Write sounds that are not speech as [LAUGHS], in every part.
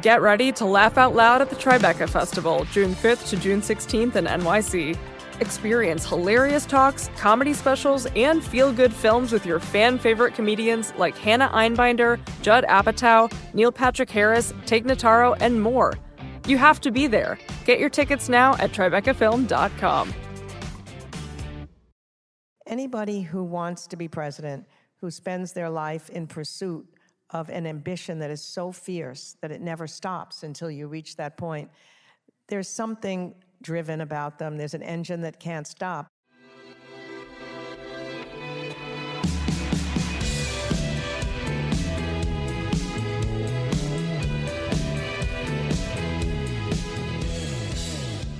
Get ready to laugh out loud at the Tribeca Festival, June 5th to June 16th in NYC. Experience hilarious talks, comedy specials, and feel good films with your fan favorite comedians like Hannah Einbinder, Judd Apatow, Neil Patrick Harris, Tig Notaro, and more. You have to be there. Get your tickets now at TribecaFilm.com. Anybody who wants to be president, who spends their life in pursuit of an ambition that is so fierce that it never stops until you reach that point, there's something driven about them. There's an engine that can't stop.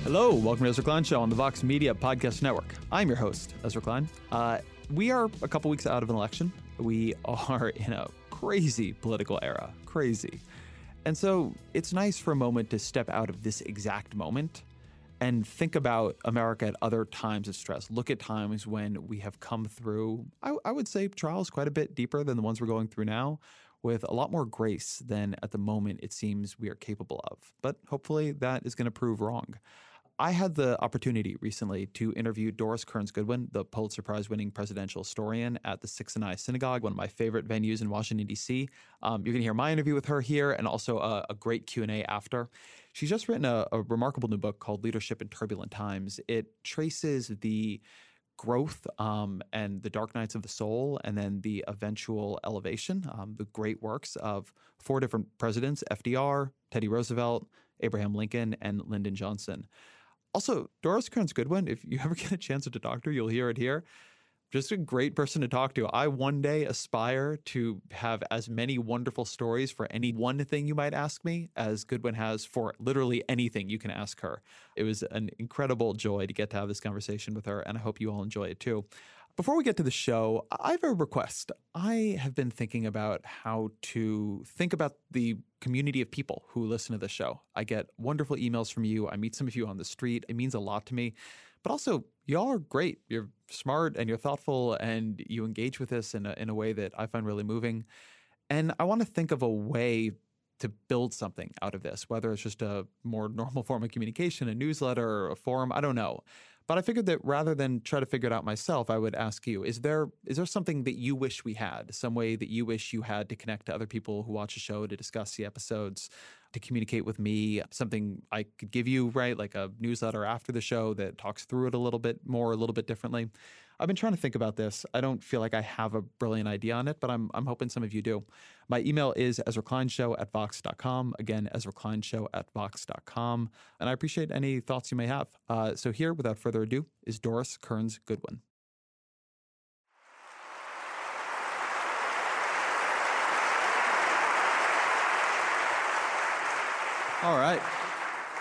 Hello, welcome to Ezra Klein Show on the Vox Media Podcast Network. I'm your host, Ezra Klein. Uh, we are a couple weeks out of an election. We [LAUGHS] are in a crazy political era, crazy. And so it's nice for a moment to step out of this exact moment and think about America at other times of stress. Look at times when we have come through, I, I, would say, trials quite a bit deeper than the ones we're going through now, with a lot more grace than at the moment it seems we are capable of. But hopefully that is going to prove wrong. I had the opportunity recently to interview Doris Kearns Goodwin, the Pulitzer Prize winning presidential historian at the Sixth and I Synagogue, one of my favorite venues in Washington, D.C. Um, you're going to hear my interview with her here and also a, a great Q&A after. She's just written a, a remarkable new book called Leadership in Turbulent Times. It traces the growth um, and the dark nights of the soul, and then the eventual elevation, um, the great works of four different presidents FDR, Teddy Roosevelt, Abraham Lincoln, and Lyndon Johnson. Also, Doris Kearns Goodwin, if you [LAUGHS] ever get a chance talk to her, you'll hear it here. Just a great person to talk to. I one day aspire to have as many wonderful stories for any one thing you might ask me as Goodwin has for literally anything you can ask her. It was an incredible joy to get to have this conversation with her, and I hope you all enjoy it too. Before we get to the show, I have a request. I have been thinking about how to think about the community of people who listen to the show. I get wonderful emails from you. I meet some of you on the street. It means a lot to me. But also, y'all are great. You're smart and you're thoughtful and you engage with this in a, in a way that I find really moving. And I want to think of a way to build something out of this, whether it's just a more normal form of communication, a newsletter, or a forum, I don't know. But I figured that rather than try to figure it out myself, I would ask you: Is there is there something that you wish we had? Some way that you wish you had to connect to other people who watch the show to discuss the episodes, to communicate with me? Something I could give you, right? Like a newsletter after the show that talks through it a little bit more, a little bit differently. I've been trying to think about this. I don't feel like I have a brilliant idea on it, but I'm, I'm hoping some of you do. My email is EzraKleinShow at Vox.com. Again, EzraKleinShow at Vox.com. And I appreciate any thoughts you may have. Uh, so here, without further ado, is Doris Kearns Goodwin. All right.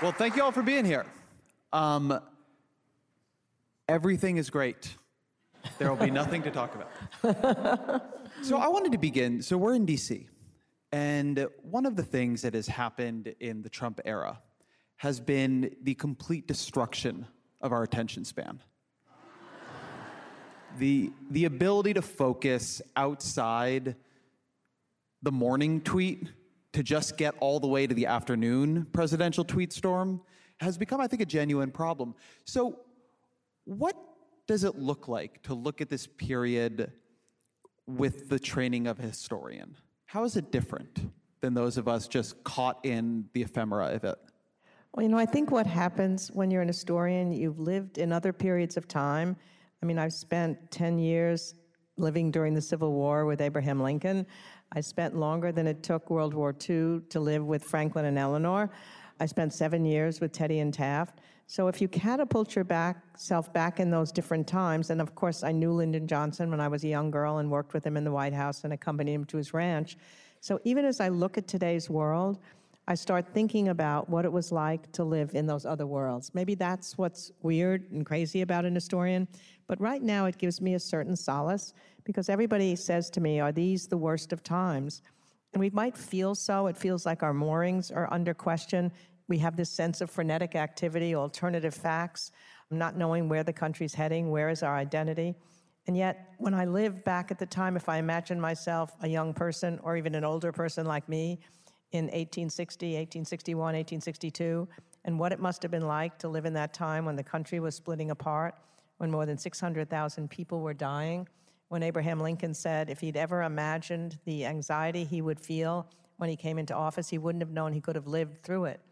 Well, thank you all for being here. Um, everything is great. There will be nothing to talk about. [LAUGHS] so I wanted to begin. So we're in DC. And one of the things that has happened in the Trump era has been the complete destruction of our attention span. the, the ability to focus outside the morning tweet to just get all the way to the afternoon presidential tweet storm has become, I think, a genuine problem. So, what does it look like to look at this period with the training of a historian? How is it different than those of us just caught in the ephemera of it? Well, you know, I think what happens when you're an historian, you've lived in other periods of time. I mean, I've spent 10 years living during the Civil War with Abraham Lincoln. I spent longer than it took World War II to live with Franklin and Eleanor. I spent seven years with Teddy and Taft. So if you catapult yourself back in those different times, and of course I knew Lyndon Johnson when I was a young girl and worked with him in the White House and accompanied him to his ranch. So even as I look at today's world, I start thinking about what it was like to live in those other worlds. Maybe that's what's weird and crazy about an historian, but right now it gives me a certain solace because everybody says to me, Are these the worst of times? And we might feel so. It feels like our moorings are under question. We have this sense of frenetic activity, alternative facts, not knowing where the country's heading, where is our identity. And yet, when I live back at the time, if I imagine myself a young person or even an older person like me in 1860, 1861, 1862, and what it must have been like to live in that time when the country was splitting apart, when more than 600,000 people were dying, when Abraham Lincoln said if he'd ever imagined the anxiety he would feel when he came into office, he wouldn't have known he could have lived through it.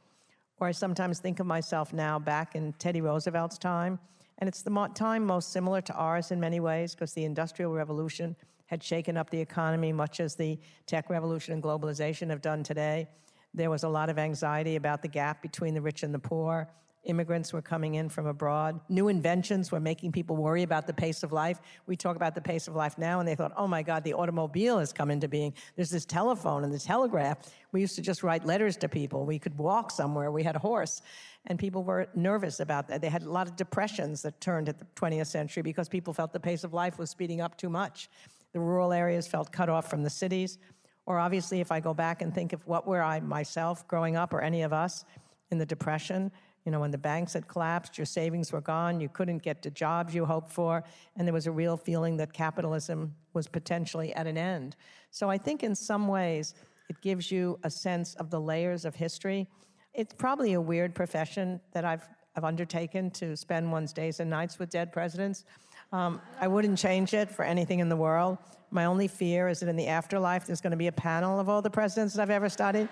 Or I sometimes think of myself now back in Teddy Roosevelt's time, and it's the time most similar to ours in many ways because the Industrial Revolution had shaken up the economy, much as the tech revolution and globalization have done today. There was a lot of anxiety about the gap between the rich and the poor. Immigrants were coming in from abroad. New inventions were making people worry about the pace of life. We talk about the pace of life now, and they thought, oh my God, the automobile has come into being. There's this telephone and the telegraph. We used to just write letters to people. We could walk somewhere. We had a horse. And people were nervous about that. They had a lot of depressions that turned at the 20th century because people felt the pace of life was speeding up too much. The rural areas felt cut off from the cities. Or obviously, if I go back and think of what were I myself growing up, or any of us in the Depression, you know, when the banks had collapsed, your savings were gone, you couldn't get the jobs you hoped for, and there was a real feeling that capitalism was potentially at an end. So I think in some ways it gives you a sense of the layers of history. It's probably a weird profession that I've, I've undertaken to spend one's days and nights with dead presidents. Um, I wouldn't change it for anything in the world. My only fear is that in the afterlife, there's going to be a panel of all the presidents that I've ever studied,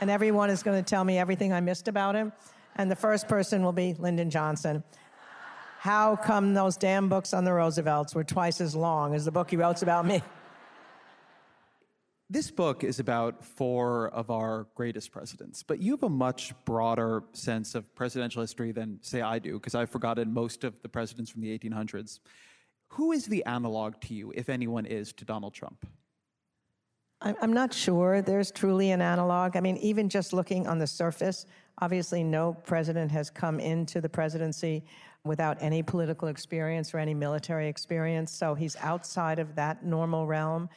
and everyone is going to tell me everything I missed about him and the first person will be Lyndon Johnson. How come those damn books on the Roosevelts were twice as long as the book he wrote about me? This book is about four of our greatest presidents, but you have a much broader sense of presidential history than, say, I do, because I've forgotten most of the presidents from the 1800s. Who is the analog to you, if anyone is, to Donald Trump? I'm not sure there's truly an analog. I mean, even just looking on the surface, obviously no president has come into the presidency without any political experience or any military experience, so he's outside of that normal realm.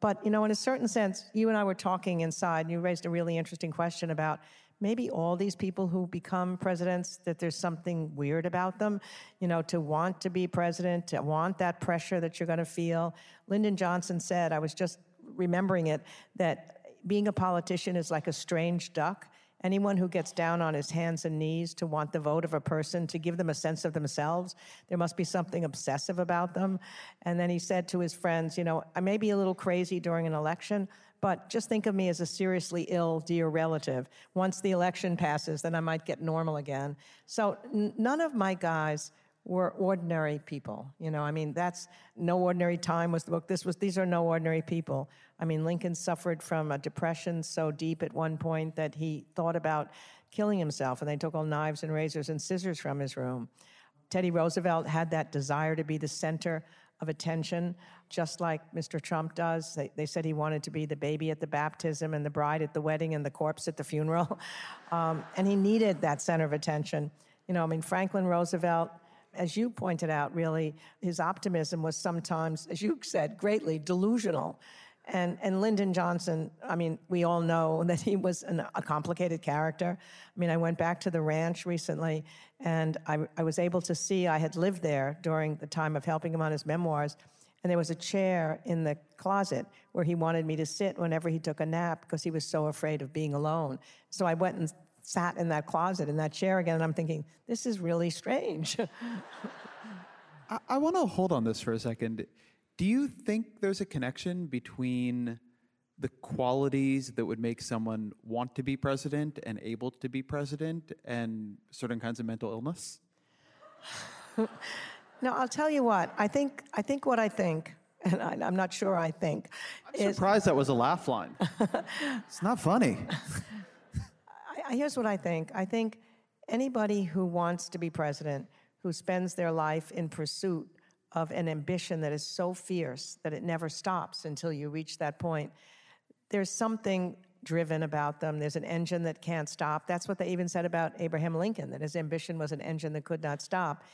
But, you know, in a certain sense, you and I were talking inside, and you raised a really interesting question about maybe all these people who become presidents, that there's something weird about them, you know, to want to be president, to want that pressure that you're going to feel. Lyndon Johnson said, I was just remembering it, that being a politician is like a strange duck. Anyone who gets down on his hands and knees to want the vote of a person, to give them a sense of themselves, there must be something obsessive about them. And then he said to his friends, You know, I may be a little crazy during an election, but just think of me as a seriously ill dear relative. Once the election passes, then I might get normal again. So n- none of my guys were ordinary people. You know, I mean, that's No Ordinary Time was the book. This was, these are no ordinary people. I mean, Lincoln suffered from a depression so deep at one point that he thought about killing himself, and they took all knives and razors and scissors from his room. Teddy Roosevelt had that desire to be the center of attention, just like Mr. Trump does. They, they, said he wanted to be the baby at the baptism and the bride at the wedding and the corpse at the funeral. [LAUGHS] Um, and he needed that center of attention. You know, I mean, Franklin Roosevelt as you pointed out, really, his optimism was sometimes, as you said, greatly delusional. And, and Lyndon Johnson, I mean, we all know [LAUGHS] that he was an, a complicated character. I mean, I went back to the ranch recently and I, I was able to see, I had lived there during the time of helping him on his memoirs. And there was a chair in the closet where he wanted me to sit whenever he took a nap because he was so afraid of being alone. So I went and sat in that closet in that chair again, and I'm thinking, this is really strange. [LAUGHS] I, I want to hold on this for a second. Do you think there's a connection between the qualities that would make someone want to be president and able to be president and certain kinds of mental illness? [SIGHS] no, I'll tell you what. I think I think what I think, [LAUGHS] and I, am not sure I think. I'm is, surprised that was a laugh line. [LAUGHS] it's not funny. Here's what I think. I think Anybody who wants to be president, who spends their life in pursuit of an ambition that is so fierce that it never stops until you reach that point, there's something driven about them. There's an engine that can't stop. That's what they even said about Abraham Lincoln, that his ambition was an engine that could not stop.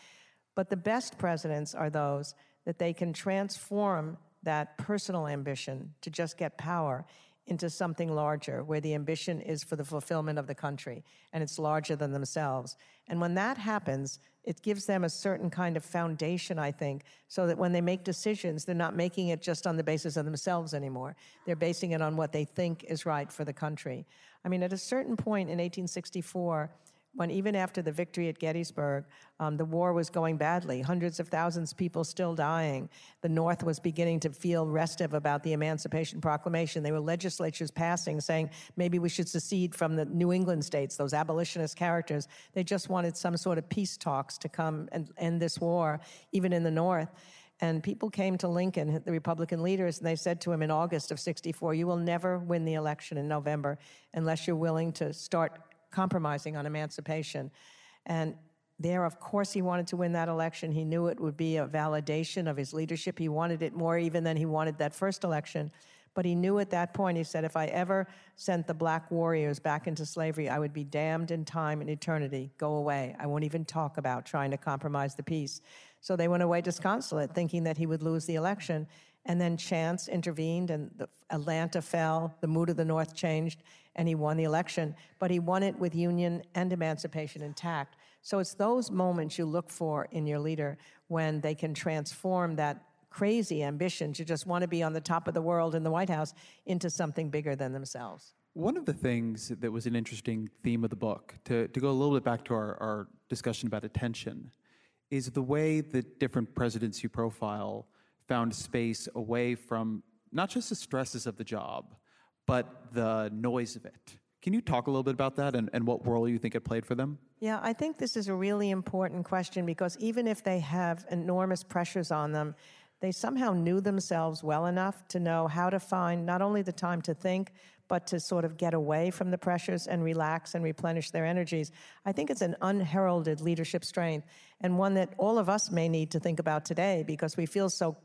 But the best presidents are those that they can transform that personal ambition to just get power into something larger, where the ambition is for the fulfillment of the country and it's larger than themselves. And when that happens, it gives them a certain kind of foundation, I think, so that when they make decisions, they're not making it just on the basis of themselves anymore. They're basing it on what they think is right for the country. I mean, at a certain point in 1864, when even after the victory at Gettysburg, um, the war was going badly, hundreds of thousands of people still dying. The North was beginning to feel restive about the Emancipation Proclamation. There were legislatures passing saying maybe we should secede from the New England states, those abolitionist characters. They just wanted some sort of peace talks to come and end this war, even in the North. And people came to Lincoln, the Republican leaders, and they said to him in August of 64, You will never win the election in November unless you're willing to start compromising on emancipation. And there, of course, he wanted to win that election. He knew it would be a validation of his leadership. He wanted it more even than he wanted that first election. But he knew at that point, he said, if I ever sent the black warriors back into slavery, I would be damned in time and eternity. Go away. I won't even talk about trying to compromise the peace. So they went away disconsolate, thinking that he would lose the election. And then chance intervened, and Atlanta fell, the mood of the North changed, and he won the election. But he won it with union and emancipation intact. So it's those moments you look for in your leader when they can transform that crazy ambition to just want to be on the top of the world in the White House into something bigger than themselves. One of the things that was an interesting theme of the book, to, to go a little bit back to our, our discussion about attention, is the way that different presidents you profile found space away from not just the stresses of the job, but the noise of it. Can you talk a little bit about that and, and what role you think it played for them? Yeah, I think this is a really important question because even if they have enormous pressures on them, they somehow knew themselves well enough to know how to find not only the time to think, but to sort of get away from the pressures and relax and replenish their energies. I think it's an unheralded leadership strength and one that all of us may need to think about today because we feel so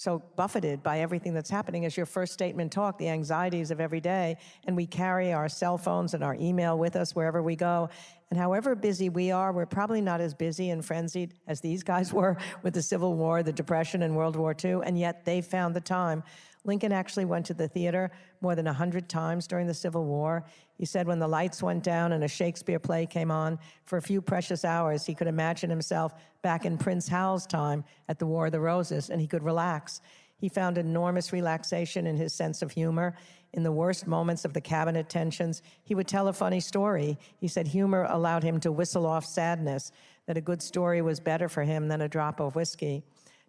so buffeted by everything that's happening as your first statement talk the anxieties of every day. And we carry our cell phones and our email with us wherever we go. And however busy we are we're probably not as busy and frenzied as these guys [LAUGHS] were with the civil war the depression and world war ii and yet they found the time. Lincoln actually went to the theater more than 100 times during the Civil War. He said when the lights went down and a Shakespeare play came on, for a few precious hours, he could imagine himself back in Prince Hal's time at the War of the Roses and he could relax. He found enormous relaxation in his sense of humor. In the worst moments of the cabinet tensions, he would tell a funny story. He said humor allowed him to whistle off sadness, that a good story was better for him than a drop of whiskey.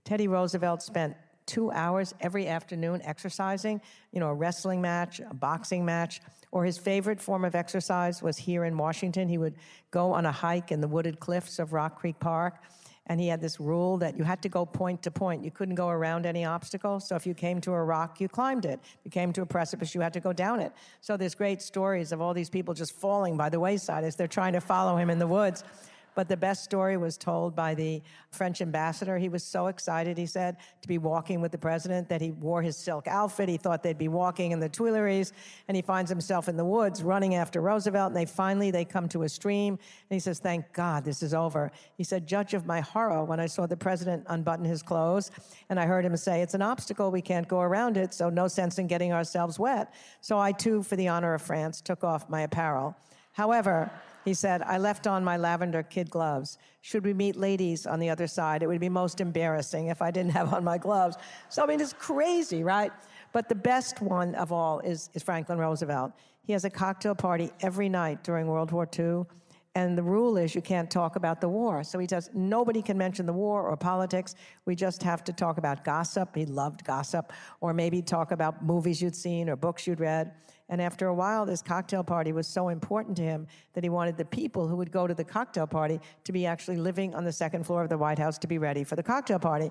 Teddy Roosevelt spent two hours every afternoon exercising, you know, a wrestling match, a boxing match, or his favorite form of exercise was here in Washington. He would go on a hike in the wooded cliffs of Rock Creek Park. And he had this rule that you had to go point to point. You couldn't go around any obstacle. So if you came to a rock, you climbed it. If you came to a precipice, you had to go down it. So there's great stories of all these people just falling by the wayside as they're trying to follow him in the woods. But the best story was told by the French ambassador. He was so excited, he said, to be walking with the president that he wore his silk outfit. He thought they'd be walking in the Tuileries, and he finds himself in the woods running after Roosevelt. And they finally they come to a stream, and he says, "Thank God this is over." He said, "Judge of my horror when I saw the president unbutton his clothes, and I heard him say, "It's an obstacle. We can't go around it. So no sense in getting ourselves wet." So I too, for the honor of France, took off my apparel. However. He said, I left on my lavender kid gloves. Should we meet ladies on the other side? It would be most embarrassing if I didn't have on my gloves. So, I mean, it's crazy, right? But the best one of all is, is Franklin Roosevelt. He has a cocktail party every night during World War II. And the rule is you can't talk about the war. So he says nobody can mention the war or politics. We just have to talk about gossip. He loved gossip. Or maybe talk about movies you'd seen or books you'd read. And after a while, this cocktail party was so important to him that he wanted the people who would go to the cocktail party to be actually living on the second floor of the White House to be ready for the cocktail party.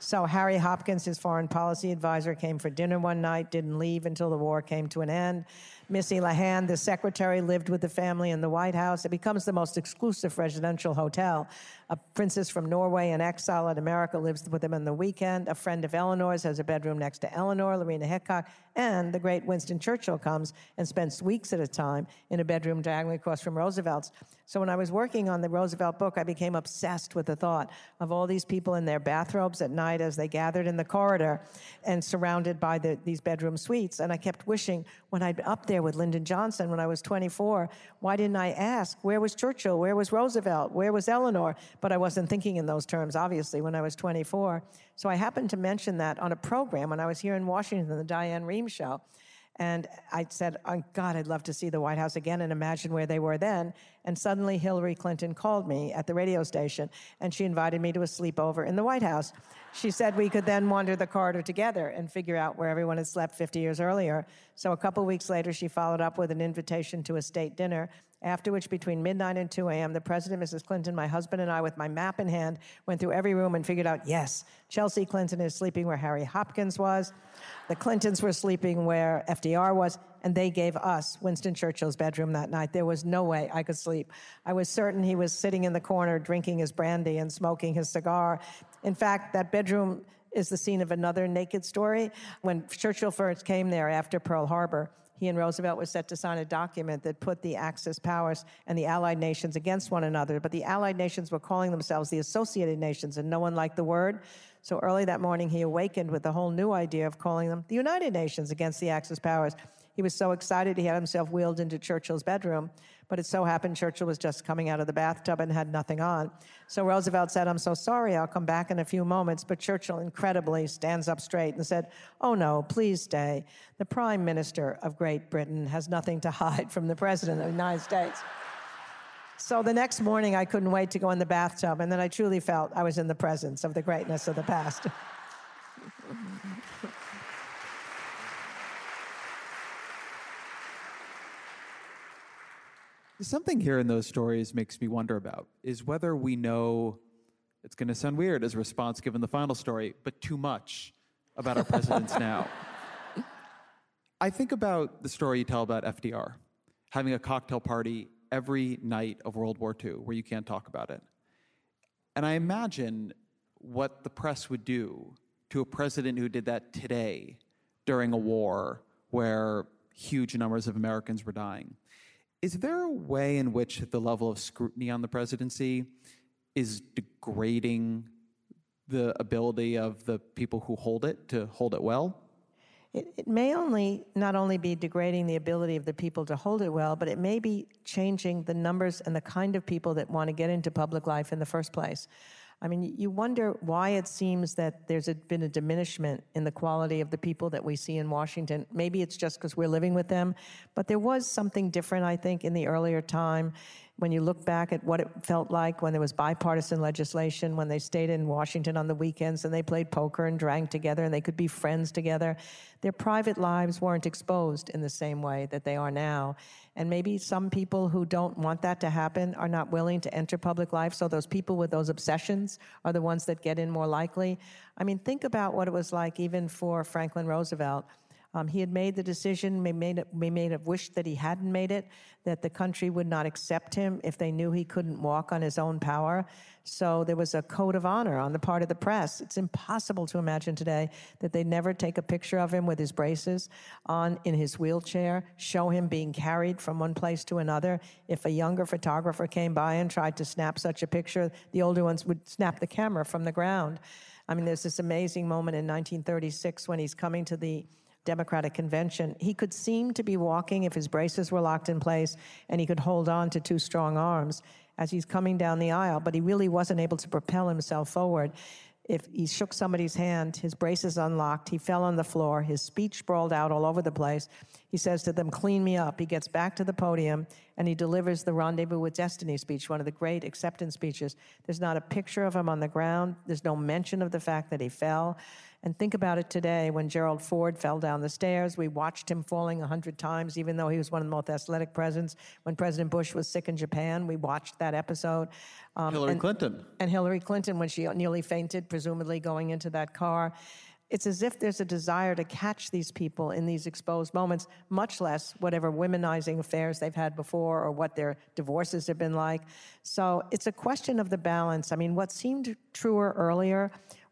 So Harry Hopkins, his foreign policy advisor, came for dinner one night, didn't leave until the war came to an end. Missy LeHand, the secretary, lived with the family in the White House. It becomes the most exclusive residential hotel. A princess from Norway in exile in America lives with them on the weekend. A friend of Eleanor's has a bedroom next to Eleanor, Lorena Hickok, and the great Winston Churchill comes and spends weeks at a time in a bedroom diagonally across from Roosevelt's. So when I was working on the Roosevelt book, I became obsessed with the thought of all these people in their bathrobes at night as they gathered in the corridor and surrounded by the, these bedroom suites. And I kept wishing when I'd up there with Lyndon Johnson when I was 24, why didn't I ask, where was Churchill? Where was Roosevelt? Where was Eleanor? But I wasn't thinking in those terms, obviously, when I was 24. So I happened to mention that on a program when I was here in Washington, the Diane Rehm show. And I said, oh, God, I'd love to see the White House again and imagine where they were then. And suddenly Hillary Clinton called me at the radio station and she invited me to a sleepover in the White House. She said we could then wander the corridor together and figure out where everyone had slept 50 years earlier. So a couple weeks later, she followed up with an invitation to a state dinner after which, between midnight and 2 a.m., the President, Mrs. Clinton, my husband, and I, with my map in hand, went through every room and figured out yes, Chelsea Clinton is sleeping where Harry Hopkins was. The Clintons were sleeping where FDR was, and they gave us Winston Churchill's bedroom that night. There was no way I could sleep. I was certain he was sitting in the corner drinking his brandy and smoking his cigar. In fact, that bedroom is the scene of another naked story. When Churchill first came there after Pearl Harbor, he and Roosevelt were set to sign a document that put the Axis powers and the Allied nations against one another. But the Allied nations were calling themselves the Associated Nations, and no one liked the word. So early that morning, he awakened with the whole new idea of calling them the United Nations against the Axis powers. He was so excited he had himself wheeled into Churchill's bedroom, but it so happened Churchill was just coming out of the bathtub and had nothing on. So Roosevelt said, I'm so sorry, I'll come back in a few moments. But Churchill incredibly stands up straight and said, Oh no, please stay. The Prime Minister of Great Britain has nothing to hide from the President of the United States. So the next morning, I couldn't wait to go in the bathtub, and then I truly felt I was in the presence of the greatness of the past. [LAUGHS] Something here in those stories makes me wonder about is whether we know it's going to sound weird as a response given the final story, but too much about our presidents [LAUGHS] now. I think about the story you tell about FDR having a cocktail party every night of World War II where you can't talk about it. And I imagine what the press would do to a president who did that today during a war where huge numbers of Americans were dying. Is there a way in which the level of scrutiny on the presidency is degrading the ability of the people who hold it to hold it well? It, it, may only not only be degrading the ability of the people to hold it well, but it may be changing the numbers and the kind of people that want to get into public life in the first place. I mean, you wonder why it seems that there's a, been a diminishment in the quality of the people that we see in Washington. Maybe it's just because we're living with them, but there was something different, I think, in the earlier time when you look back at what it felt like when there was bipartisan legislation, when they stayed in Washington on the weekends and they played poker and drank together and they could be friends together, their private lives weren't exposed in the same way that they are now. And maybe some people who don't want that to happen are not willing to enter public life. So those people with those obsessions are the ones that get in more likely. I mean, think about what it was like even for Franklin Roosevelt um, he had made the decision, may, made, may made have wished that he hadn't made it, that the country would not accept him if they knew he couldn't walk on his own power. So there was a code of honor on the part of the press. It's impossible to imagine today that they never take a picture of him with his braces on in his wheelchair, show him being carried from one place to another. If a younger photographer came by and tried to snap such a picture, the older ones would snap the camera from the ground. I mean, there's this amazing moment in 1936 when he's coming to the Democratic convention, he could seem to be walking if his braces were locked in place and he could hold on to two strong arms as he's coming down the aisle, but he really wasn't able to propel himself forward. If he shook somebody's hand, his braces unlocked, he fell on the floor, his speech sprawled out all over the place. He says to them, Clean me up. He gets back to the podium and he delivers the Rendezvous with Destiny speech, one of the great acceptance speeches. There's not a picture of him on the ground, there's no mention of the fact that he fell. And think about it today when Gerald Ford fell down the stairs. We watched him falling a hundred times, even though he was one of the most athletic presidents. When President Bush was sick in Japan, we watched that episode. Um, Hillary and, Clinton. And Hillary Clinton, when she nearly fainted, presumably going into that car. It's as if there's a desire to catch these people in these exposed moments, much less whatever womenizing affairs they've had before or what their divorces have been like. So it's a question of the balance. I mean, what seemed truer earlier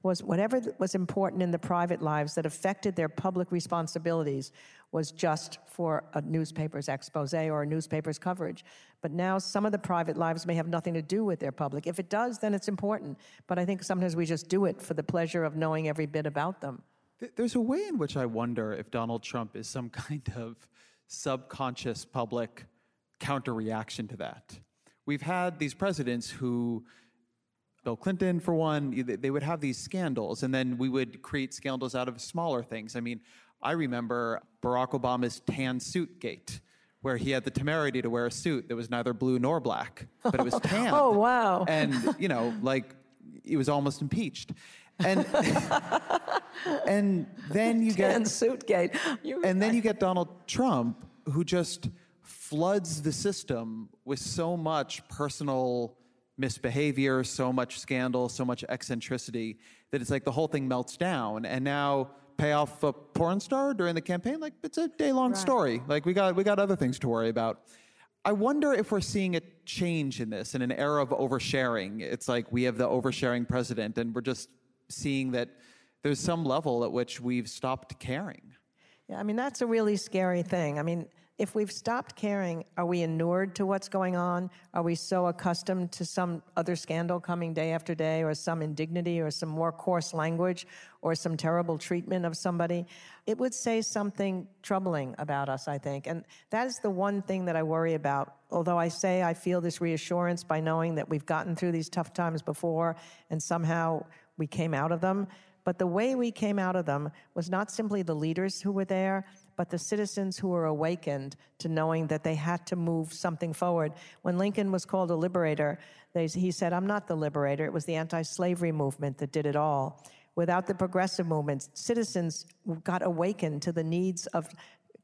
was whatever was important in the private lives that affected their public responsibilities was just for a newspaper's expose or a newspaper's coverage. But now some of the private lives may have nothing to do with their public. If it does, then it's important. But I think sometimes we just do it for the pleasure of knowing every bit about them. There's a way in which I wonder if Donald Trump is some [LAUGHS] kind of subconscious public counter reaction to that. We've had these presidents who Bill Clinton, for one, they would have these scandals, and then we would create scandals out of smaller things. I mean, I remember Barack Obama's tan suit gate, where he had the temerity to wear a suit that was neither blue nor black, but it was [LAUGHS] tan. oh, wow. And, you know, like, he was almost impeached. And, [LAUGHS] and then you tan get. suit gate. You, and then you get Donald Trump, who just floods the system with so much personal misbehavior, so much scandal, so much eccentricity that it's like the whole thing melts down. And now pay off a porn star during the campaign, like it's a day long right. story. Like we got we got other things to worry about. I wonder if we're seeing a change in this in an era of oversharing. It's like we have the oversharing president, and we're just seeing that there's some level at which we've stopped caring. Yeah, I mean that's a really scary thing. I mean, if we've stopped caring, are we inured to what's going on? Are we so accustomed to some other scandal coming day after day, or some indignity, or some more coarse language, or some terrible treatment of somebody? It would say something troubling about us, I think. And that is the one thing that I worry about. Although I say I feel this reassurance by knowing that we've gotten through these tough times before and somehow we came out of them. But the way we came out of them was not simply the leaders who were there, but the citizens who were awakened to knowing that they had to move something forward. When Lincoln was called a liberator, they, he said, I'm not the liberator. It was the anti slavery movement that did it all. Without the progressive movement, citizens got awakened to the needs of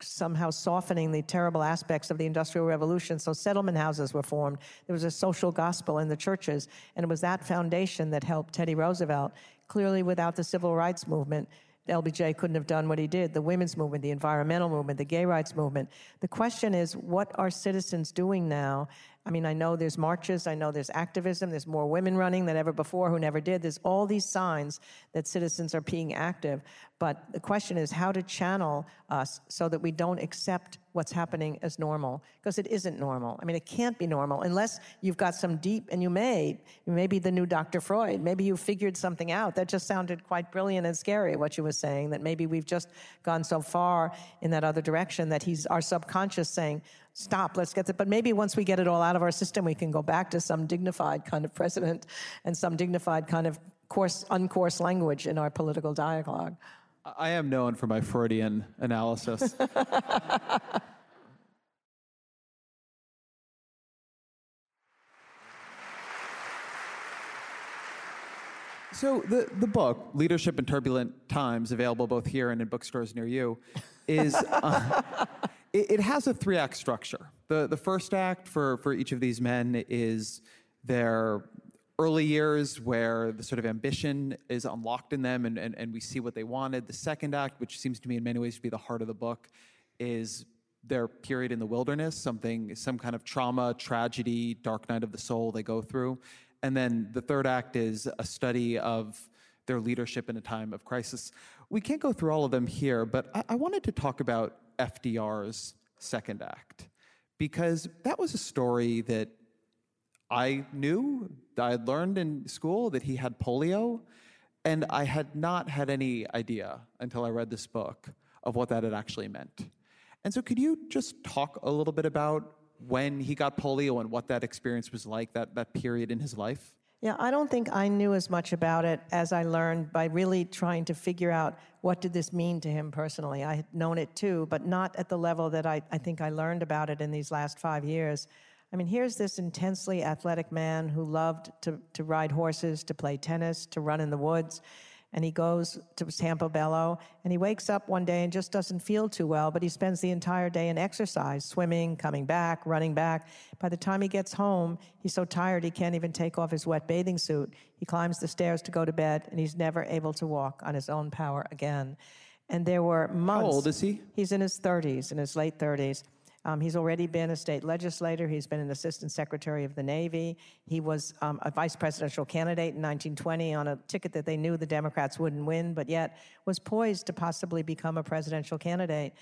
somehow softening the terrible aspects of the Industrial Revolution. So settlement houses were formed. There was a social gospel in the churches, and it was that foundation that helped Teddy Roosevelt. Clearly, without the civil rights movement, LBJ couldn't have done what he did the women's movement, the environmental movement, the gay rights movement. The question is, what are citizens doing now? I mean, I know there's marches, I know there's activism, there's more women running than ever before who never did. There's all these signs that citizens are being active. But the question is how to channel us so that we don't accept what's happening as normal, because it isn't normal. I mean, it can't be normal unless you've got some deep, and you may, you may be the new Dr. Freud. Maybe you figured something out. That just sounded quite brilliant and scary, what you were saying, that maybe we've just gone so far in that other direction that he's our subconscious saying, stop, let's get it. But maybe once we get it all out of our system, we can go back to some dignified kind of president and some dignified kind of coarse, uncourse language in our political dialogue. I am known for my Freudian analysis. [LAUGHS] So the, the book, Leadership in Turbulent Times, available both here and in bookstores near you, is uh, [LAUGHS] it, it, has a three act structure. The the first act for for each of these men is their early years where the sort of ambition is unlocked in them and, and, and we see what they wanted. The second act, which seems to me in many ways to be the heart of the book, is their period in the wilderness, something, some kind of trauma, tragedy, dark night of the soul they go through. And then the third act is a study of their leadership in a time of crisis. We can't go through all of them here, but I, I wanted to talk about FDR's second act because that was a story that I knew, I had learned in school that he had polio, and I had not had any idea until I read this book of what that had actually meant. And so, could you just talk a little bit about when he got polio and what that experience was like, that, that period in his life? Yeah, I don't think I knew as much about it as I learned by really trying to figure out what did this mean to him personally. I had known it too, but not at the level that I, I think I learned about it in these last five years. I mean, here's this intensely athletic man who loved to, to ride horses, to play tennis, to run in the woods and he goes to Campobello and he wakes up one day and just doesn't feel too well, but he spends the entire day in exercise, swimming, coming back, running back. By the time he gets home, he's so tired he can't even take off his wet bathing suit. He climbs the stairs to go to bed and he's never able to walk on his own power again. And there were months. How old is he? He's in his 30s, in his late 30s. Um, he's already been a state legislator. He's been an assistant secretary of the Navy. He was um, a vice presidential candidate in 1920 on a ticket that they knew the Democrats wouldn't win, but yet was poised to possibly become a presidential candidate.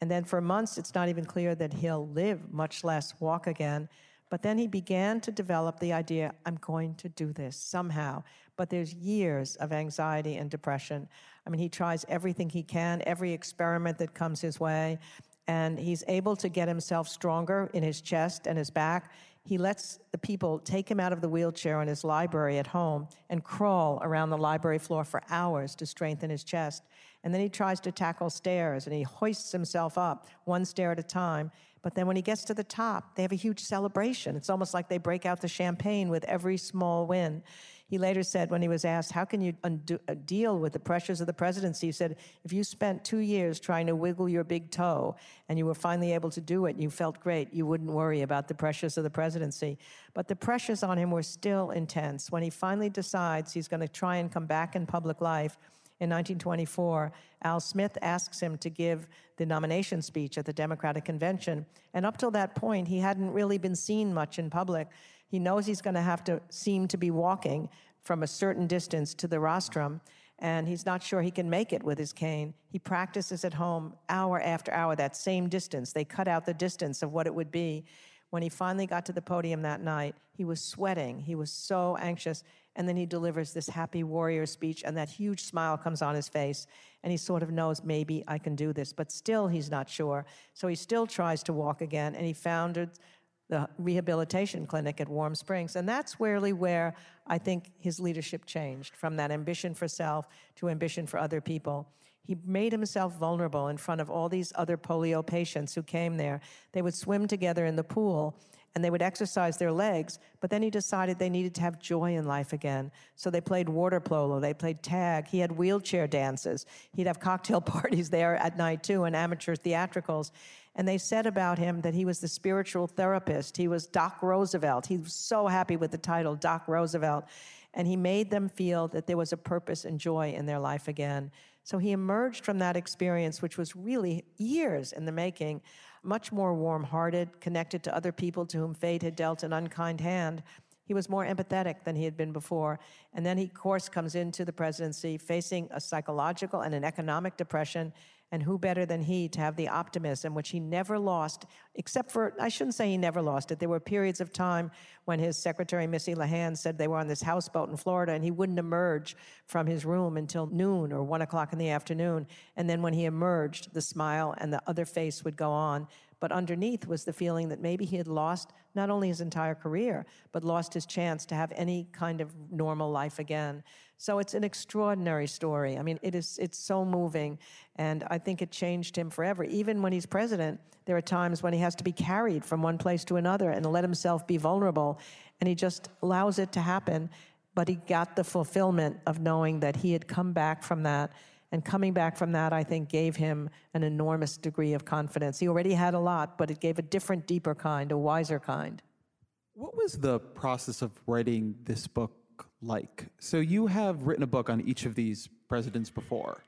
And then for months, it's not even clear that he'll live, much less walk again. But then he began to develop the idea I'm going to do this somehow. But there's years of anxiety and depression. I mean, he tries everything he can, every experiment that comes his way and he's able to get himself stronger in his chest and his back. He lets the people take him out of the wheelchair in his library at home and crawl around the library floor for hours to strengthen his chest. And then he tries to tackle stairs and he hoists himself up one stair at a time. But then when he gets to the top, they have a huge celebration. It's almost like they break out the champagne with every small win. He later said, when he was asked, How can you undo, uh, deal with the pressures of the presidency? He said, If you spent two years trying to wiggle your big toe and you were finally able to do it and you felt great, you wouldn't worry about the pressures of the presidency. But the pressures on him were still intense. When he finally decides he's going to try and come back in public life, in 1924, Al Smith asks him to give the nomination speech at the Democratic Convention. And up till that point, he hadn't really been seen much in public. He knows he's going to have to seem to be walking from a certain distance to the rostrum, and he's not sure he can make it with his cane. He practices at home hour after hour, that same distance. They cut out the distance of what it would be. When he finally got to the podium that night, he was sweating. He was so anxious. And then he delivers this happy warrior speech, and that huge smile comes on his face. And he sort of knows, maybe I can do this. But still, he's not sure. So he still tries to walk again. And he founded the rehabilitation clinic at Warm Springs. And that's really where I think his leadership changed from that ambition for self to ambition for other people. He made himself vulnerable in front of all these other polio patients who came there. They would swim together in the pool and they would exercise their legs, but then he decided they needed to have joy in life again. So they played water polo, they played tag, he had wheelchair dances, he'd have cocktail [LAUGHS] parties there at night too, and amateur theatricals. And they said about him that he was the spiritual therapist. He was Doc Roosevelt. He was so happy with the title, Doc Roosevelt. And he made them feel that there was a purpose and joy in their life again. So he emerged from that experience, which was really years in the making, much more warm hearted, connected to other people to whom fate had dealt an unkind hand. He was more empathetic than he had been before. And then he, of course, comes into the presidency facing a psychological and an economic depression and who better than he to have the optimism, which he never lost, except for, I shouldn't say he never lost it. There were periods of time when his secretary, Missy LeHand, said they were on this houseboat in Florida and he wouldn't emerge from his room until noon or one o'clock in the afternoon. And then when he emerged, the smile and the other face would go on. But underneath was the feeling that maybe he had lost not only his entire career, but lost his chance to have any kind of normal life again. So it's an extraordinary story. I mean, it is it's so moving, and I think it changed him forever. Even when he's president, there are times when he has to be carried from one place to another and let himself be vulnerable, and he just allows it to happen. But he got the fulfillment of knowing that he had come back from that and coming back from that, I think, gave him an enormous degree of confidence. He already had a lot, but it gave a different, deeper kind, a wiser kind. What was the process of writing this book like? So, you have written a book on each of these presidents before,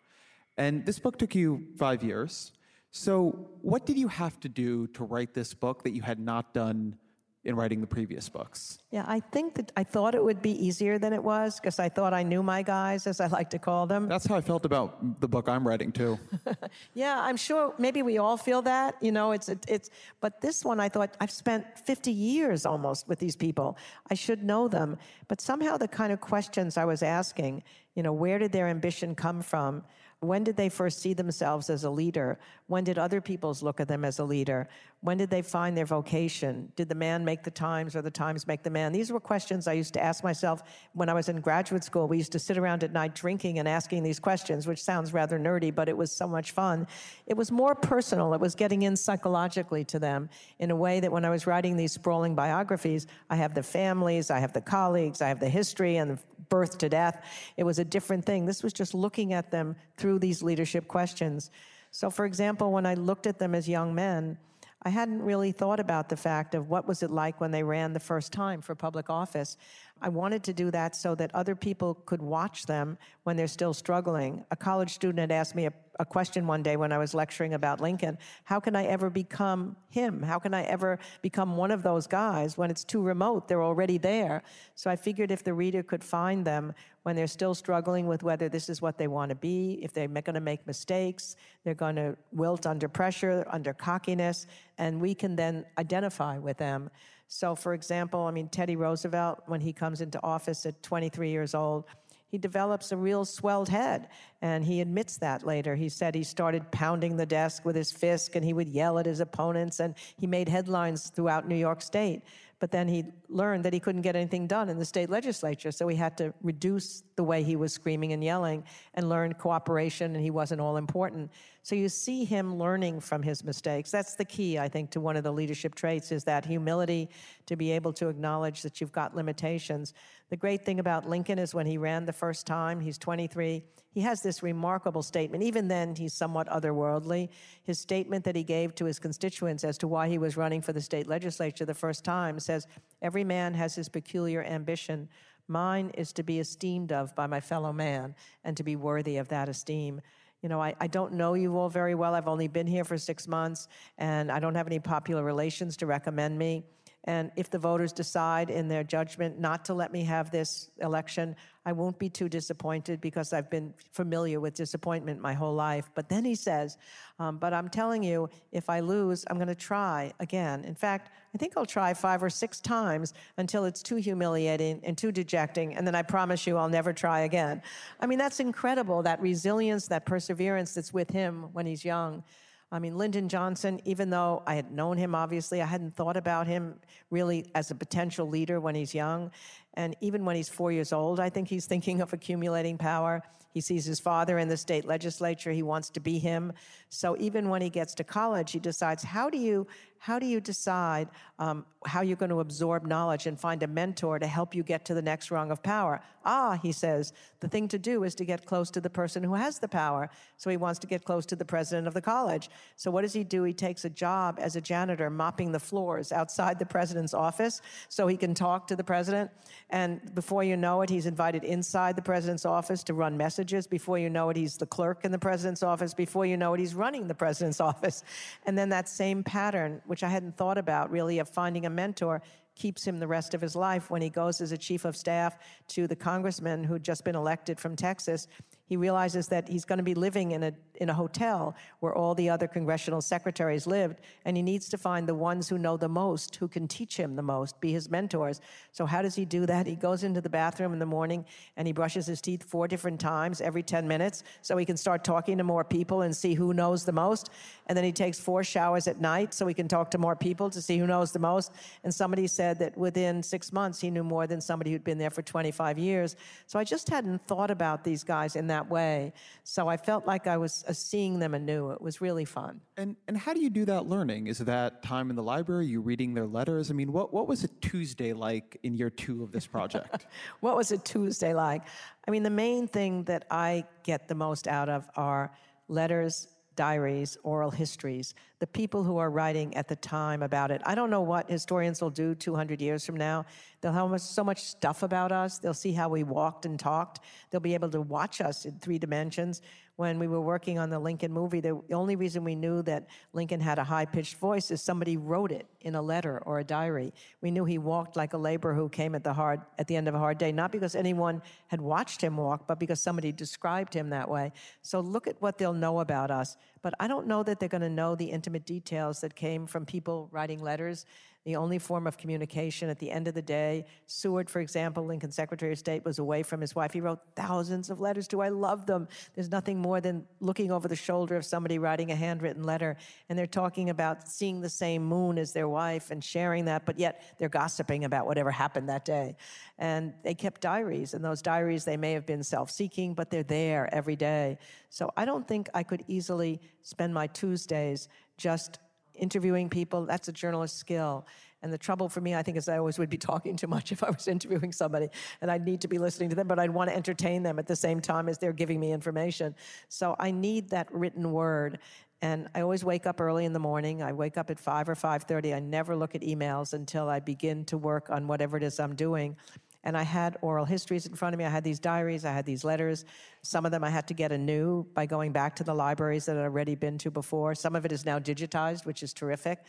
and this book took you five years. So, what did you have to do to write this book that you had not done in writing the previous books? Yeah, I think that I thought it would be easier than it was because I thought I knew my guys, as I like to call them. That's how I felt about the book I'm writing too. [LAUGHS] yeah, I'm sure maybe we all feel that. You know, it's it's. But this one, I thought I've spent 50 years almost with these people. I should know them. But somehow the kind of questions I was asking, you know, where did their ambition come from? When did they first see themselves as a leader? When did other people's look at them as a leader? When did they find their vocation? Did the man make the times or the times make the man? These were questions I used to ask myself when I was in graduate school. We used to sit around at night drinking and asking these questions, which sounds rather nerdy, but it was so much fun. It was more personal. It was getting in psychologically to them in a way that when I was writing these sprawling biographies, I have the families, I have the colleagues, I have the history and the birth to death. It was a different thing. This was just looking at them through these leadership questions. So, for example, when I looked at them as young men, I hadn't really thought about the fact of what was it like when they ran the first time for public office. I wanted to do that so that other people could watch them when they're still struggling. A college student had asked me a, a, question one day when I was lecturing about Lincoln How can I ever become him? How can I ever become one of those guys when it's too remote? They're already there. So I figured if the reader could find them when they're still struggling with whether this is what they want to be, if they're going to make mistakes, they're going to wilt under pressure, under cockiness, and we can then identify with them. So, for example, I mean, Teddy Roosevelt, when he comes into office at 23 years old, he develops a real swelled head. And he admits that later. He said he started pounding the desk with his fist and he would yell at his opponents, and he made headlines throughout New York State. But then he learned that he couldn't get anything done in the state legislature, so he had to reduce the way he was screaming and yelling and learn cooperation, and he wasn't all important. So you see him learning from his mistakes. That's the key, I think, to one of the leadership traits is that humility to be able to acknowledge that you've got limitations. The great thing about Lincoln is when he ran the first time, he's 23, he has this remarkable statement. Even then, he's somewhat otherworldly. His statement that he gave to his constituents as to why he was running for the state legislature the first time says, Every man has his peculiar ambition. Mine is to be esteemed of by my fellow man and to be worthy of that esteem. You know, I, I don't know you all very well. I've only been here for six months, and I don't have any popular relations to recommend me. And if the voters decide in their judgment not to let me have this election, I won't be too disappointed because I've been familiar with disappointment my whole life. But then he says, um, But I'm telling you, if I lose, I'm going to try again. In fact, I think I'll try five or six times until it's too humiliating and too dejecting. And then I promise you I'll never try again. I mean, that's incredible, that resilience, that perseverance that's with him when he's young. I mean, Lyndon Johnson, even though I had known him, obviously, I hadn't thought about him really as a potential leader when he's young. And even when he's four years old, I think he's thinking of accumulating power. He sees his father in the state legislature. He wants to be him. So even when he gets to college, he decides how do you how do you decide um, how you're going to absorb knowledge and find a mentor to help you get to the next rung of power? Ah, he says, the thing to do is to get close to the person who has the power. So he wants to get close to the president of the college. So what does he do? He takes a job as a janitor mopping the floors outside the president's office so he can talk to the president. And before you know it, he's invited inside the president's office to run messages. Before you know it, he's the clerk in the president's office. Before you know it, he's running the president's [LAUGHS] office. And then that same pattern, which I hadn't thought about really, of finding a mentor keeps him the rest of his life when he goes as a chief of staff to the congressman who'd just been elected from Texas he realizes that he's going to be living in a, in a hotel where all the other congressional secretaries lived, and he needs to find the ones who know the most, who can teach him the most, be his mentors. So, how does he do that? He goes into the bathroom in the morning and he brushes his teeth four different times every 10 minutes so he can start talking to more people and see who knows the most. And then he takes four showers at night so he can talk to more people to see who knows the most. And somebody said that within six months, he knew more than somebody who'd been there for 25 years. So, I just hadn't thought about these guys in that that way. So I felt like I was uh, seeing them anew. It was really fun. And and how do you do that learning? Is that time in the library? You reading their letters? I mean, what what was a Tuesday like in year two of this project? [LAUGHS] what was a Tuesday like? I mean, the main thing that I get the most out of are letters diaries, oral histories, the people who are writing at the time about it. I don't know what historians will do 200 years from now. They'll have so much stuff about us. They'll see how we walked and talked. They'll be able to watch us in three dimensions when we were working on the Lincoln movie, the only reason we knew that Lincoln had a high pitched voice is somebody wrote it in a letter or a diary. We knew he walked like a laborer who came at the hard at the end of a hard day, not because anyone had watched him walk, but because somebody described him that way. So look at what they'll know about us. But I don't know that they're going to know the intimate details that came from people writing letters the only form of communication at the end of the day. Seward, for example, Lincoln's Secretary of State, was away from his wife. He wrote thousands of letters to. I love them. There's nothing more than looking over the shoulder of somebody writing a handwritten letter, and they're talking about seeing the same moon as their wife and sharing that, but yet they're gossiping about whatever happened that day. And they kept diaries, and those diaries they may have been self-seeking, but they're there every day. So I don't think I could easily spend my Tuesdays just interviewing people, that's a journalist skill. And the trouble for me, I think, is I always would be [LAUGHS] talking too much if I was interviewing somebody, and I'd need to be listening to them, but I'd want to entertain them at the same time as they're giving me information. So I need that written word. And I always wake up early in the morning. I wake up at 5 or 5:30. I never look at emails until I begin to work on whatever it is I'm doing and I had oral histories in front of me. I had these diaries, I had these letters. Some of them I had to get anew by going back to the libraries that I'd already been to before. Some of it is now digitized, which is terrific.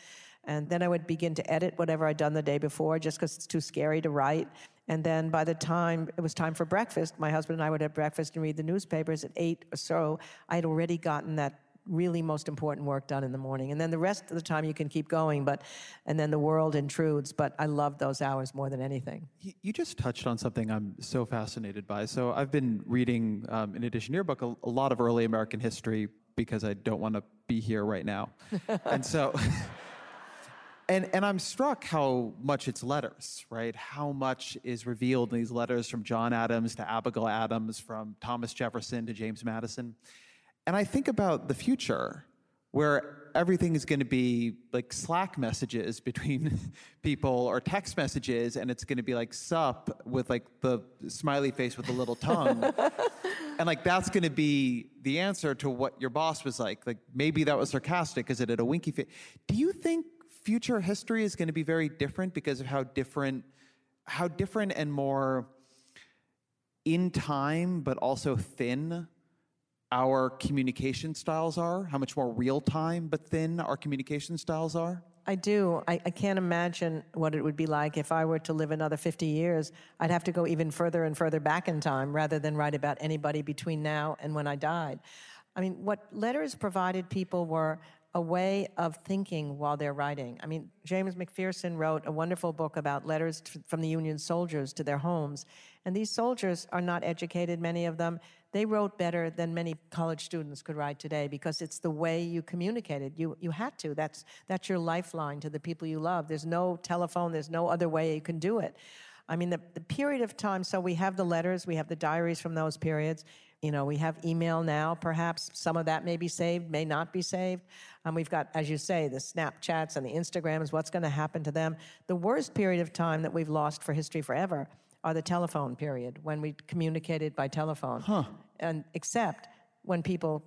And then I would begin to edit whatever I'd done the day before just because it's too scary to write. And then by the time it was time for breakfast, my husband and I would have breakfast and read the newspapers at eight or so. I had already gotten that really most important work done in the morning. And then the rest of the time you can keep going, but and then the world intrudes. But I love those hours more than anything. You just touched on something I'm so fascinated by. So I've been reading, um, in addition to your book, a, a lot of early American history because I don't want to be here right now. [LAUGHS] and so. [LAUGHS] And, and I'm struck how much it's letters, right? How much is revealed in these letters from John Adams to Abigail Adams, from Thomas Jefferson to James Madison. And I think about the future where everything is going to be like Slack messages between [LAUGHS] people or text messages, and it's going to be like sup with like the smiley face with the little tongue. [LAUGHS] and like that's going to be the answer to what your boss was like. Like maybe that was sarcastic because it had a winky face. Do you think future history is going to be very different because of how different, how different and more in time, but also thin our communication styles are, how much more real time but thin our communication styles are? I do. I, I, can't imagine what it would be like if I were to live another 50 years. I'd have to go even further and further back in time rather than write about anybody between now and when I died. I mean, what letters provided people were a way of thinking while they're writing. I mean, James McPherson wrote a wonderful book about letters from the Union soldiers to their homes. And these soldiers are not educated, many of them. They wrote better than many college students could write today because it's the way you communicated. You, you had to. That's, that's your lifeline to the people you love. There's no telephone, there's no other way you can do it. I mean, the, the period of time, so we have the letters, we have the diaries from those periods. You know, we have email now, perhaps some of that may be saved, may not be saved. Um, we've got, as you say, the Snapchats and the Instagrams, what's going to happen to them. The worst period of time that we've lost for history forever are the telephone period, when we communicated by telephone. Huh and except when people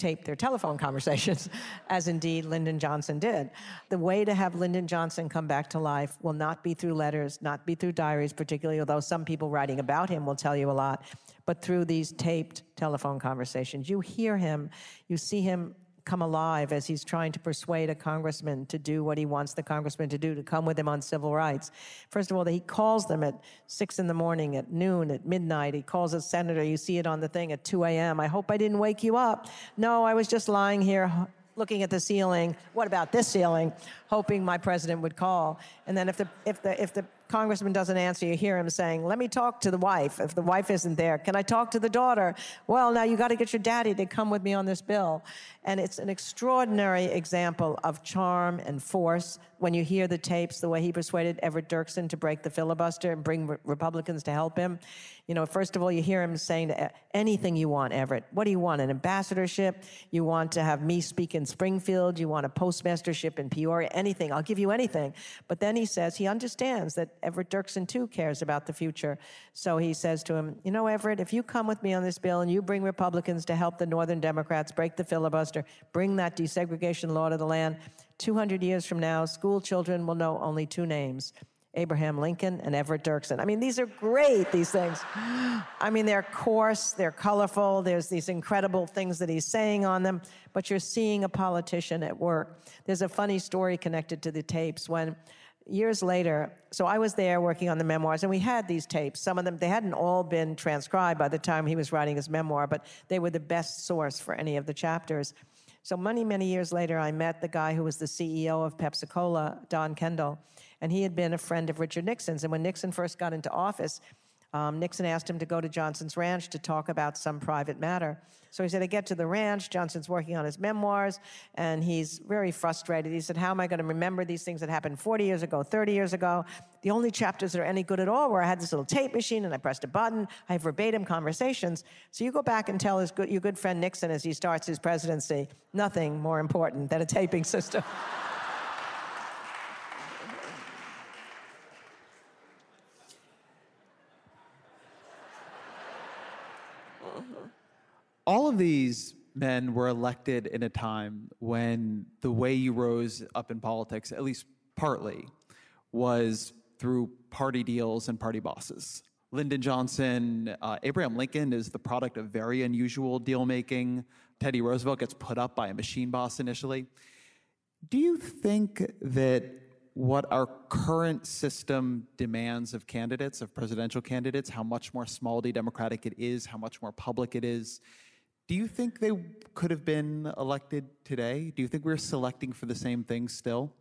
tape their telephone conversations, [LAUGHS] as indeed Lyndon Johnson did. The way to have Lyndon Johnson come back to life will not be through letters, not be through diaries, particularly, although some people writing about him will tell you a lot, but through these taped telephone conversations. You hear him, you see him come alive as he's trying to persuade a congressman to do what he wants the congressman to do, to come with him on civil rights. First of all, that he calls them at six in the morning, at noon, at midnight. He calls a senator. You see it on the thing at 2 a.m. I hope I didn't wake you up. No, I was just lying here looking at the ceiling. What about this ceiling? Hoping my president would call. And then if the if the if the congressman doesn't answer, you hear him saying, Let me talk to the wife. If the wife isn't there, can I talk to the daughter? Well, now you got to get your daddy to come with me on this bill. And it's an extraordinary example of charm and force when you hear the tapes, the way he persuaded Everett Dirksen to break the filibuster and bring re- Republicans to help him. You know, first of all, you hear him saying anything you want, Everett. What do you want? An ambassadorship? You want to have me speak in Springfield? You want a postmastership in Peoria? Anything. I'll give you anything. But then he says he understands that Everett Dirksen too cares about the future. So he says to him, You know, Everett, if you come with me on this bill and you bring Republicans to help the Northern Democrats break the filibuster, bring that desegregation law to the land, 200 years from now, school children will know only two names Abraham Lincoln and Everett Dirksen. I mean, these are great, these things. I mean, they're coarse, they're colorful, there's these incredible things that he's saying on them, but you're seeing a politician at work. There's a funny story connected to the tapes when years later, so I was there working on the memoirs, and we had these tapes. Some of them, they hadn't all been transcribed by the time he was writing his memoir, but they were the best source for any of the chapters. So many, many years later, I met the guy who was the CEO of Pepsi Cola, Don Kendall, and he had been a friend of Richard Nixon's. And when Nixon first got into office, um, Nixon asked him to go to Johnson's ranch to talk about some private matter. So he said, I get to the ranch. Johnson's working on his memoirs, and he's very frustrated. He said, How am I going to remember these things that happened 40 years ago, 30 years ago? The only chapters that are any good at all were I had this little tape machine and I pressed a button. I have verbatim conversations. So you go back and tell his good, your good friend Nixon as he starts his presidency, nothing more important than a taping system. [LAUGHS] all of these men were elected in a time when the way you rose up in politics, at least partly, was through party deals and party bosses. Lyndon Johnson, uh, Abraham Lincoln is the product of very unusual deal making. Teddy Roosevelt gets put up by a machine boss initially. Do you think that what our current system demands of candidates, of presidential candidates, how much more small d democratic it is, how much more public it is, do you think they could have been elected today? Do you think we're selecting for the same things still?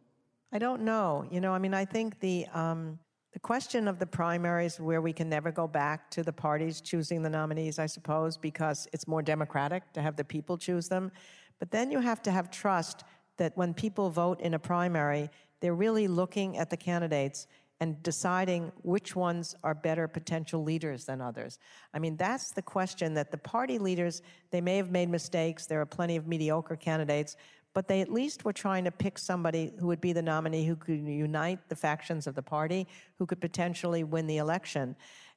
I don't know. You know, I mean, I think the um, the question of the primaries, where we can never go back to the parties choosing the nominees, I suppose, because it's more democratic to have the people choose them. But then you have to have trust that when people vote in a primary, they're really looking at the candidates and deciding which ones are better potential leaders than others. I mean, that's the question that the party leaders, they may have made mistakes, there are plenty of mediocre candidates, but they at least were trying to pick somebody who would be the nominee who could unite the factions of the party, who could potentially win the election.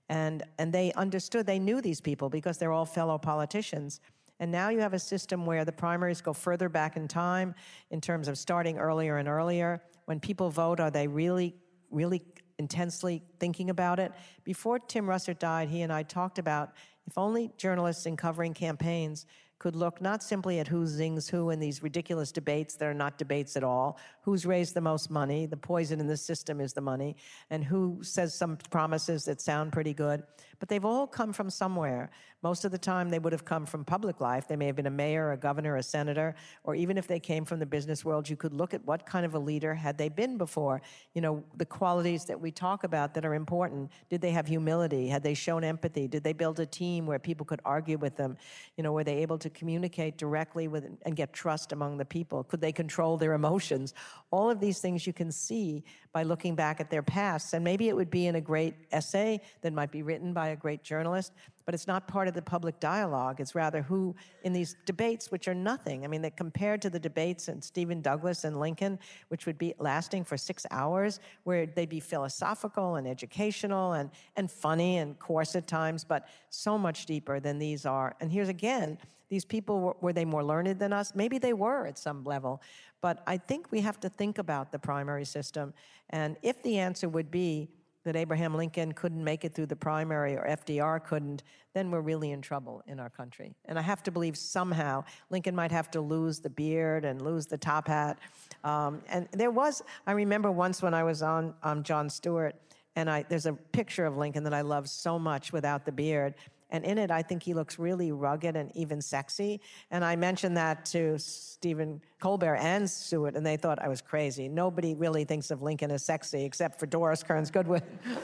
And, and they understood, they knew these people because they're all fellow politicians. And now you have a system where the primaries go further back in time in terms of starting earlier and earlier. When people vote, are they really really intensely thinking about it. Before Tim Russert died, he and I talked about if only journalists in covering campaigns could look not simply at who zings who in these ridiculous debates that are not debates at all, who's raised the most money, the poison in the system is the money, and who says some promises that sound pretty good. But they've all come from somewhere. Most of the time, they would have come from public life. They may have been a mayor, a governor, a senator, or even if they came from the business world, you could look at what kind of a leader had they been before. You know, the qualities that we talk about that are important. Did they have humility? Had they shown empathy? Did they build a team where people could argue with them? You know, were they able to communicate directly with and get trust among the people? Could they control their emotions? All of these things you can see by looking back at their pasts. And maybe it would be in a great essay that might be written by a great journalist, but it's not part of the public dialogue. It's rather who, in these debates, which are nothing. I mean, that compared to the debates in Stephen Douglas and Lincoln, which would be lasting for six hours, where they'd be philosophical and educational and, and funny and coarse at times, but so much deeper than these are. And here's again, these people were, were they more learned than us? Maybe they were at some level, but I think we have to think about the primary system. And if the answer would be that Abraham Lincoln couldn't make it through the primary or FDR couldn't, then we're really in trouble in our country. And I have to believe somehow Lincoln might have to lose the beard and lose the top hat. Um, and there was, I remember once when I was on um, Jon Stewart, and I, there's a picture of Lincoln that I love so much without the beard. And in it, I think he looks really rugged and even sexy. And I mentioned that to Stephen Colbert and Stewart, and they thought I was crazy. Nobody really thinks of Lincoln as sexy except for Doris Kearns Goodwin. [LAUGHS]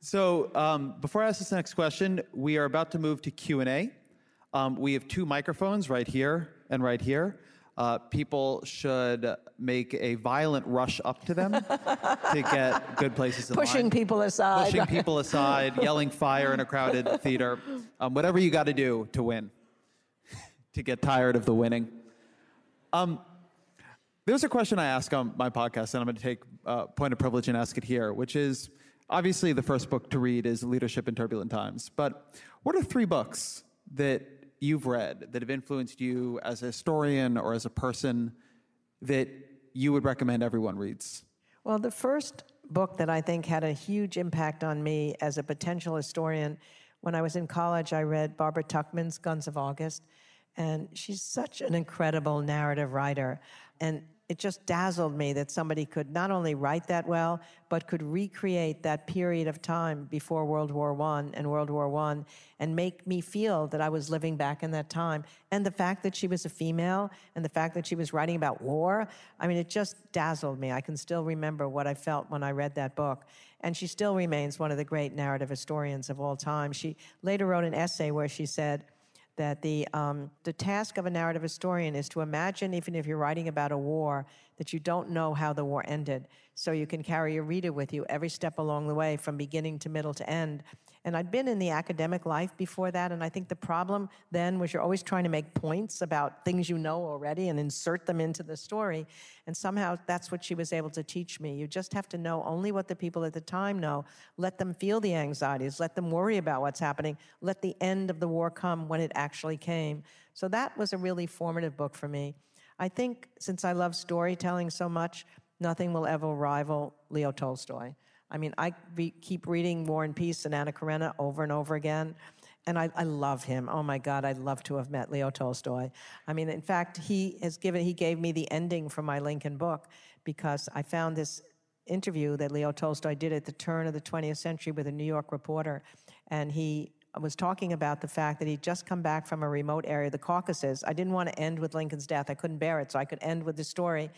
so um, before I ask this next question, we are about to move to Q&A. Um, we have two microphones right here and right here uh, people should make a violent rush up to them to get good places in Pushing line. people aside. Pushing people aside, yelling fire in a crowded [LAUGHS] theater. Um, whatever you got to do to win, to get tired of the winning. Um, there's a question I ask on my podcast, and I'm going to take uh, point of privilege and ask it here, which is obviously the first book to read is Leadership in Turbulent Times. But what are three books that you've read that have influenced you as a historian or as a person that you would recommend everyone reads? Well, the first book that I think had a huge impact on me as a potential historian, when I was in college, I read Barbara Tuchman's Guns of August. And she's such an incredible narrative writer. And it just dazzled me that somebody could not only write that well, but could recreate that period of time before World War I and World War I and make me feel that I was living back in that time. And the fact that she was a female and the fact that she was writing about war, I mean, it just dazzled me. I can still remember what I felt when I read that book. And she still remains one of the great narrative historians of all time. She later wrote an essay where she said, that the, um, the task of a narrative historian is to imagine, even if you're writing about a war, that you don't know how the war ended. So you can carry your reader with you every step along the way, from beginning to middle to end. And I'd been in the academic life before that, and I think the problem then was you're always trying to make points about things you know already and insert them into the story. And somehow that's what she was able to teach me. You just have to know only what the people at the time know. Let them feel the anxieties, let them worry about what's happening, let the end of the war come when it actually came. So that was a really formative book for me. I think since I love storytelling so much, nothing will ever rival Leo Tolstoy. I mean, I re- keep reading War and Peace and Anna Karenina over and over again. And I, I, love him. Oh my God, I'd love to have met Leo Tolstoy. I mean, in fact, he has given, he gave me the ending for my Lincoln book because I found this interview that Leo Tolstoy did at the turn of the 20th century with a New York reporter. And he was talking about the fact that he'd just come back from a remote area, the Caucasus. I didn't want to end with Lincoln's death. I couldn't bear it, so I could end with the story.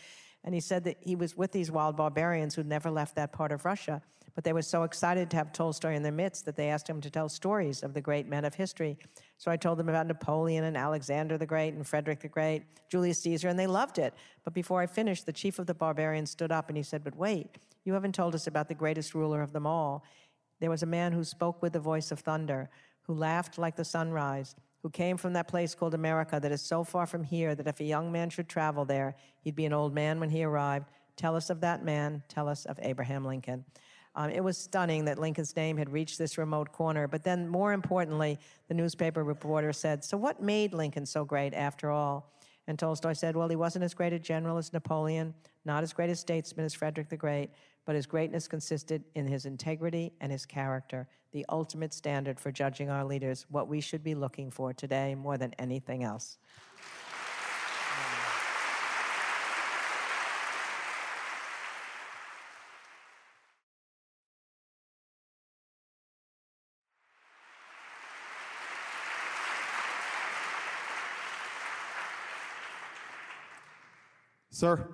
And he said that he was with these wild barbarians who'd never left that part of Russia, but they were so excited to have Tolstoy in their midst that they asked him to tell stories of the great men of history. So I told them about Napoleon and Alexander the Great and Frederick the Great, Julius Caesar, and they loved it. But before I finished, the chief of the barbarians stood up and he said, But wait, you haven't told us about the greatest ruler of them all. There was a man who spoke with the voice of thunder, who laughed like the sunrise, who came from that place called America that is so far from here that if a young man should travel there, he'd be an old man when he arrived. Tell us of that man. Tell us of Abraham Lincoln. Um, it was stunning that Lincoln's name had reached this remote corner. But then, more importantly, the newspaper reporter said, So, what made Lincoln so great after all? And Tolstoy said, Well, he wasn't as great a general as Napoleon, not as great a statesman as Frederick the Great, but his greatness consisted in his integrity and his character the ultimate standard for judging our leaders, what we should be looking for today more than anything else. Sir?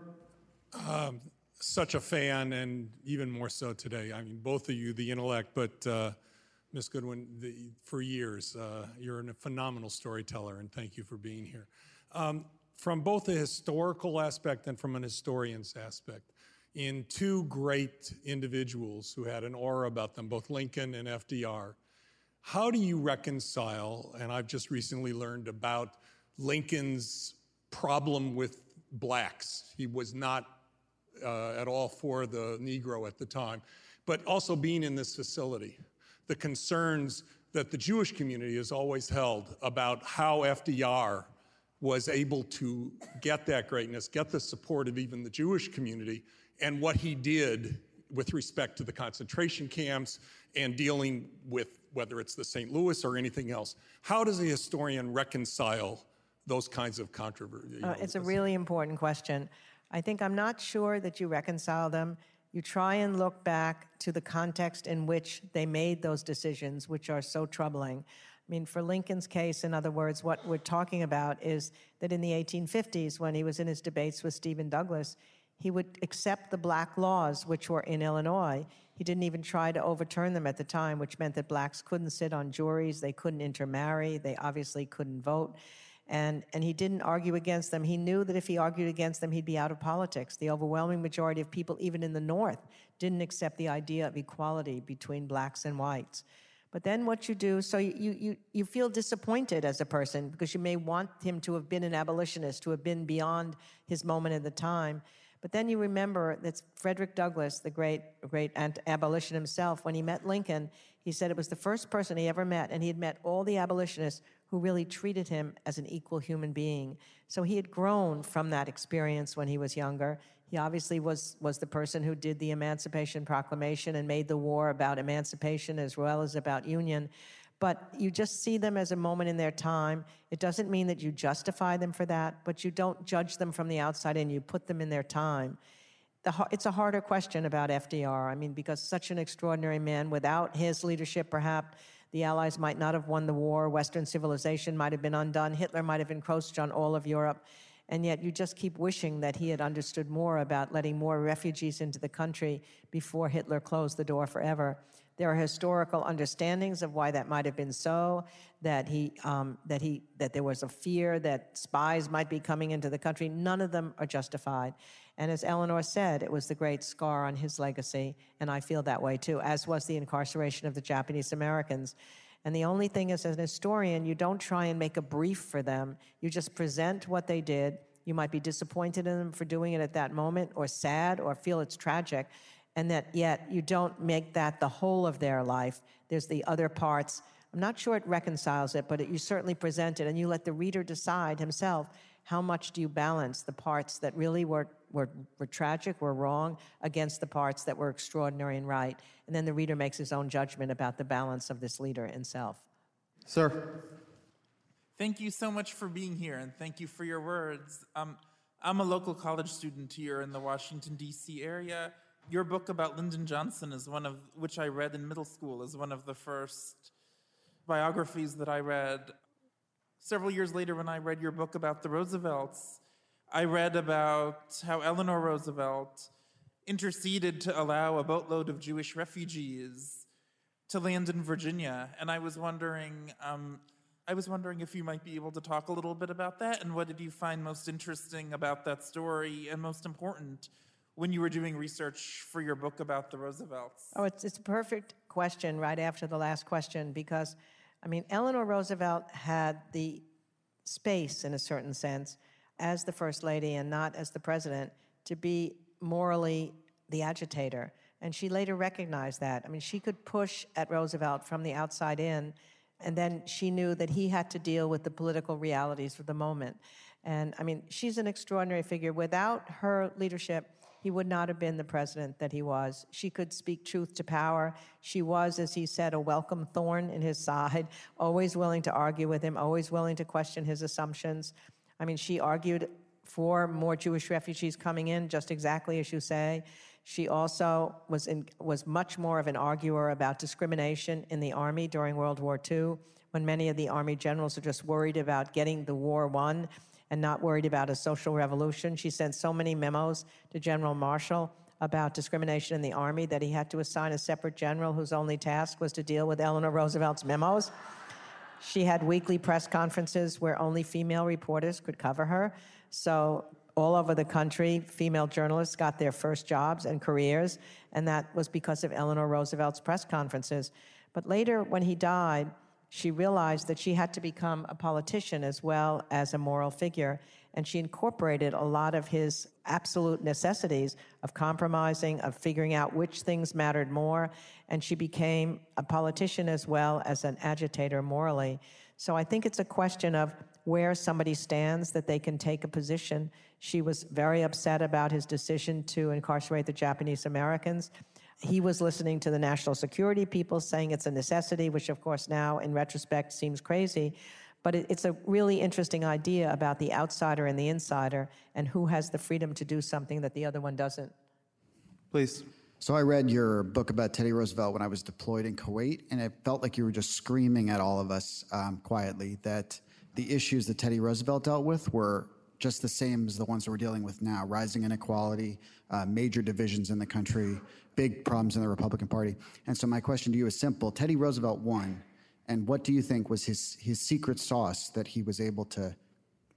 Um, such a fan, and even more so today. I mean, both of you, the intellect, but uh, Ms. Goodwin, the, for years. Uh, you're a phenomenal storyteller, and thank you for being here. Um, from both a historical aspect and from an historian's aspect, in two great individuals who had an aura about them, both Lincoln and FDR, how do you reconcile, and I've just recently learned about Lincoln's problem with blacks. He was not uh, at all for the Negro at the time, but also being in this facility the concerns that the Jewish community has always held about how FDR was able to get that greatness, get the support of even the Jewish community, and what he did with respect to the concentration camps and dealing with whether it's the St. Louis or anything else. How does a historian reconcile those kinds of controversies? Uh, it's a really important question. I think I'm not sure that you reconcile them you try and look back to the context in which they made those decisions, which are so troubling. I mean, for Lincoln's case, in other words, what we're talking about is that in the 1850s, when he was in his debates with Stephen Douglas, he would accept the black laws which were in Illinois. He didn't even try to overturn them at the time, which meant that blacks couldn't sit on juries, they couldn't intermarry, they obviously couldn't vote and, and he didn't argue against them. He knew that if he argued against them, he'd be out of politics. The overwhelming majority of people, even in the North, didn't accept the idea of equality between blacks and whites. But then what you do, so you, you, you feel disappointed as a person because you may want him to have been an abolitionist, to have been beyond his moment at the time. But then you remember that Frederick Douglass, the great, great abolition himself, when he met Lincoln, he said it was the first person he ever met, and he had met all the abolitionists who really treated him as an equal human being. So he had grown from that experience when he was younger. He obviously was, was the person who did the Emancipation Proclamation and made the war about emancipation as well as about union. but you just see them as a moment in their time. It doesn't mean that you justify them for that, but you don't judge them from the outside and you put them in their time. The, it's a harder question about FDR. I mean, because such an extraordinary man, without his leadership, perhaps the Allies might not have won the war, Western civilization might have been undone, Hitler might have encroached on all of Europe. And yet you just keep wishing that he had understood more about letting more refugees into the country before Hitler closed the door forever. There are historical understandings of why that might have been so. That he, um, that he, that there was a fear that spies might be coming into the country. None of them are justified. And as Eleanor said, it was the great scar on his legacy, and I feel that way too. As was the incarceration of the Japanese Americans. And the only thing is, as an historian, you don't try and make a brief for them. You just present what they did. You might be disappointed in them for doing it at that moment, or sad, or feel it's tragic and that yet you don't make that the whole of their life. There's the other parts. I'm not sure it reconciles it, but it, you certainly present it, and you let the reader decide himself how much do you balance the parts that really were, were, were tragic, were wrong, against the parts that were extraordinary and right. And then the reader makes his own judgment about the balance of this leader himself. Sir. Thank you so much for being here, and thank you for your words. Um, I'm a local college student here in the Washington, D.C. area your book about Lyndon Johnson is one of which I read in middle school is one of the first biographies that I read. Several years later, when I read your book about the Roosevelts, I read about how Eleanor Roosevelt interceded to allow a boatload of Jewish refugees to land in Virginia, and I was wondering, um, I was wondering if you might be able to talk a little bit about that, and what did you find most interesting about that story, and most important when you were doing research for your book about the Roosevelts? Oh, it's, it's a perfect question right after the last question because, I mean, Eleanor Roosevelt had the space, in a certain sense, as the First Lady and not as the President, to be morally the agitator. And she later recognized that. I mean, she could push at Roosevelt from the outside in, and then she knew that he had to deal with the political realities of the moment. And I mean, she's an extraordinary figure. Without her leadership, he would not have been the president that he was. She could speak truth to power. She was, as he said, a welcome thorn in his side, [LAUGHS] always willing to argue with him, always willing to question his assumptions. I mean, she argued for more Jewish refugees coming in, just exactly as you say. She also was, in, was much more of an arguer about discrimination in the Army during World War II, when many of the Army generals are just worried about getting the war won and not worried about a social revolution. She sent so many memos to General Marshall about discrimination in the Army that he had to assign a separate general whose only task was to deal with Eleanor Roosevelt's memos. She had weekly press conferences where only female reporters could cover her. So, all over the country, female journalists got their first jobs and careers, and that was because of Eleanor Roosevelt's press conferences. But later, when he died, she realized that she had to become a politician as well as a moral figure. And she incorporated a lot of his absolute necessities of compromising, of figuring out which things mattered more. And she became a politician as well as an agitator morally. So I think it's a question of where somebody stands that they can take a position. She was very upset about his decision to incarcerate the Japanese Americans he was listening to the national security people saying it's a necessity, which of course now in retrospect seems crazy. But it, it's a really interesting idea about the outsider and the insider and who has the freedom to do something that the other one doesn't. Please. So I read your book about Teddy Roosevelt when I was deployed in Kuwait, and it felt like you were just screaming at all of us um, quietly that the issues that Teddy Roosevelt dealt with were just the same as the ones that we're dealing with now rising inequality, uh, major divisions in the country, big problems in the Republican Party. And so, my question to you is simple Teddy Roosevelt won. And what do you think was his, his secret sauce that he was able to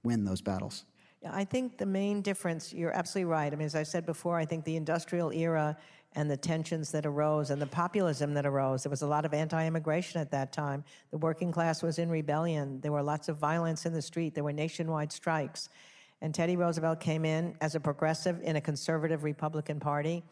win those battles? Yeah, I think the main difference, you're absolutely right. I mean, as I said before, I think the industrial era and the tensions that arose and the populism that arose. There was a lot of anti immigration at that time. The working class was in rebellion. There were lots of violence in the street. There were nationwide strikes. And Teddy Roosevelt came in as a progressive in a conservative Republican Party,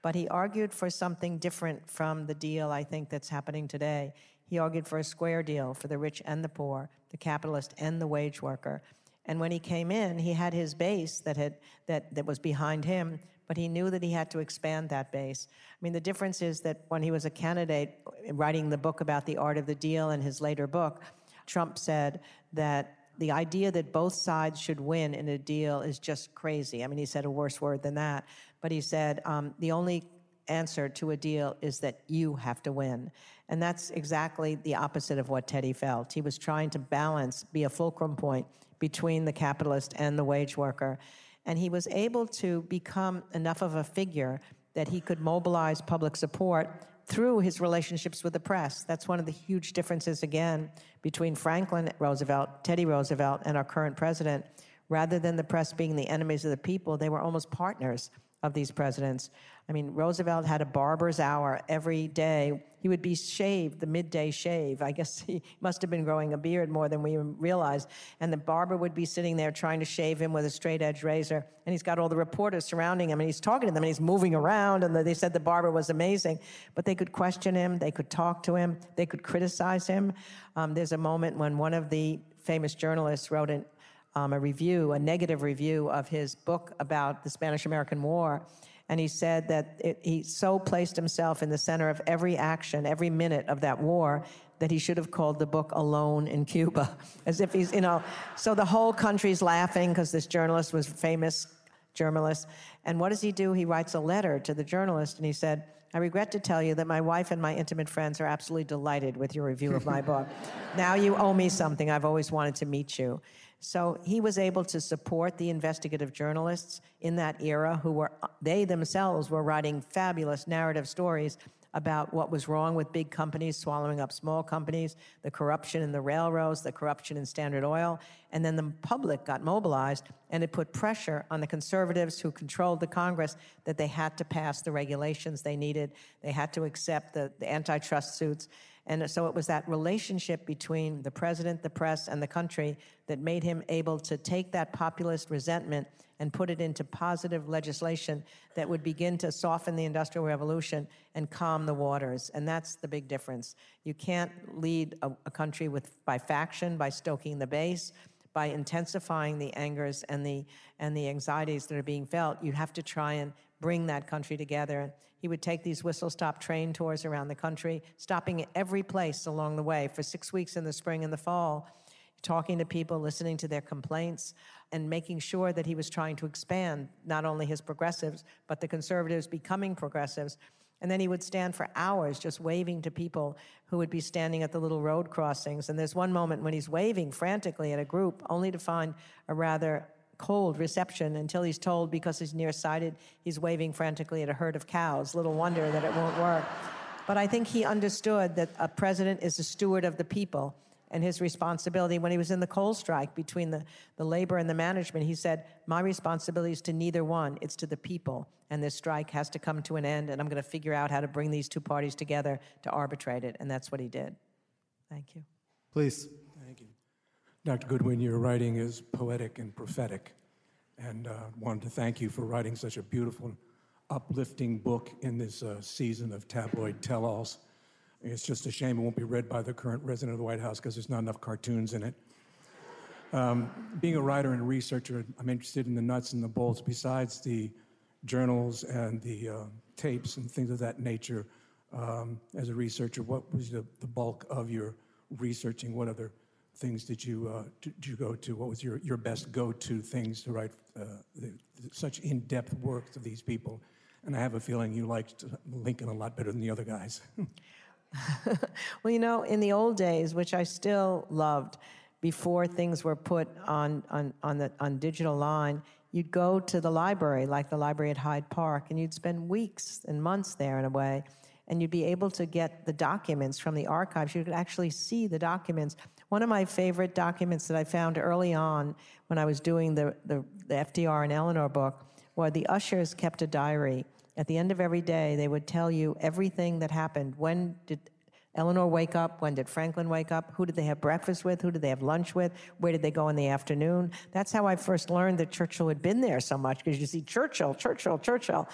but he argued for something different from the deal I think that's happening today. He argued for a square deal for the rich and the poor, the capitalist and the wage worker. And when he came in, he had his base that, had, that, that was behind him, but he knew that he had to expand that base. I mean, the difference is that when he was a candidate writing the book about the art of the deal and his later book, Trump said that the idea that both sides should win in a deal is just crazy. I mean, he said a worse word than that. But he said um, the only answer to a deal is that you have to win. And that's exactly the opposite of what Teddy felt. He was trying to balance, be a fulcrum point between the capitalist and the wage worker. And he was able to become enough of a figure that he could mobilize public support through his relationships with the press. That's one of the huge differences, again, between Franklin Roosevelt, Teddy Roosevelt, and our current president. Rather than the press being the enemies of the people, they were almost partners of these presidents. I mean, Roosevelt had a barber's hour every day. He would be shaved, the midday shave. I guess [LAUGHS] he must have been growing a beard more than we realized. And the barber would be sitting there trying to shave him with a straight edge razor. And he's got all the reporters surrounding him and he's talking to them and he's moving around. And they said the barber was amazing. But they could question him, they could talk to him, they could criticize him. Um, there's a moment when one of the famous journalists wrote an um, a review, a negative review of his book about the Spanish American War. And he said that it, he so placed himself in the center of every action, every minute of that war, that he should have called the book Alone in Cuba. [LAUGHS] As if he's, you know, so the whole country's laughing because this journalist was famous journalist. And what does he do? He writes a letter to the journalist and he said, I regret to tell you that my wife and my intimate friends are absolutely delighted with your review of my book. [LAUGHS] Now you owe me something. I've always wanted to meet you. So he was able to support the investigative journalists in that era who were, they themselves were writing fabulous narrative stories about what was wrong with big companies swallowing up small companies, the corruption in the railroads, the corruption in Standard Oil. And then the public got mobilized and it put pressure on the conservatives who controlled the Congress that they had to pass the regulations they needed. They had to accept the, the antitrust suits. And so it was that relationship between the president, the press, and the country that made him able to take that populist resentment and put it into positive legislation that would begin to soften the Industrial Revolution and calm the waters. And that's the big difference. You can't lead a, a country with, by faction, by stoking the base, by intensifying the angers and the, and the anxieties that are being felt. You have to try and bring that country together. He would take these whistle stop train tours around the country, stopping at every place along the way for six weeks in the spring and the fall, talking to people, listening to their complaints, and making sure that he was trying to expand not only his progressives, but the conservatives becoming progressives. And then he would stand for hours just waving to people who would be standing at the little road crossings. And there's one moment when he's waving frantically at a group, only to find a rather cold reception until he's told because he's nearsighted, he's waving frantically at a herd of cows. Little wonder that it won't work. But I think he understood that a president is a steward of the people and his responsibility. When he was in the coal strike between the, the labor and the management, he said, My responsibility is to neither one, it's to the people. And this strike has to come to an end, and I'm going to figure out how to bring these two parties together to arbitrate it. And that's what he did. Thank you. Please. Dr. Goodwin, your writing is poetic and prophetic, and uh, wanted to thank you for writing such a beautiful, uplifting book in this uh, season of tabloid tell-alls. It's just a shame it won't be read by the current resident of the White House because there's not enough cartoons in it. Um, being a writer and researcher, I'm interested in the nuts and the bolts. Besides the journals and the uh, tapes and things of that nature, um, as a researcher, what was the, the bulk of your researching? What other things did you uh, did you go to? What was your, your best go-to things to write uh, the, such in-depth works of these people? And I have a feeling you liked Lincoln a lot better than the other guys. [LAUGHS] well, you know, in the old days, which I still loved, before things were put on on on the on digital line, you'd go to the library, like the library at Hyde Park, and you'd spend weeks and months there in a way and you'd be able to get the documents from the archives. You could actually see the documents. One of my favorite documents that I found early on when I was doing the, the, the FDR and Eleanor book were the ushers kept a diary. At the end of every day, they would tell you everything that happened. When did Eleanor wake up? When did Franklin wake up? Who did they have breakfast with? Who did they have lunch with? Where did they go in the afternoon? That's how I first learned that Churchill had been there so much because you see Churchill, Churchill, Churchill.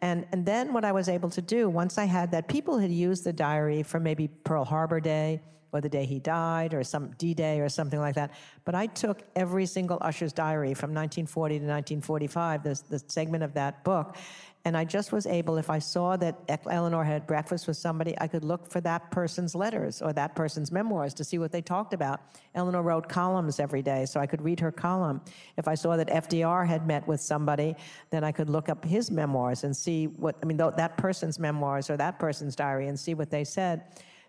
And, and then what I was able to do, once I had that, people had used the diary for maybe Pearl Harbor Day or the day he died or some D-Day or something like that. But I took every single Usher's diary from 1940 to 1945, the, the segment of that book, and I just was able, if I saw that Eleanor had breakfast with somebody, I could look for that person's letters or that person's memoirs to see what they talked about. Eleanor wrote columns every day, so I could read her column. If I saw that FDR had met with somebody, then I could look up his memoirs and see what, I mean, that person's memoirs or that person's diary and see what they said.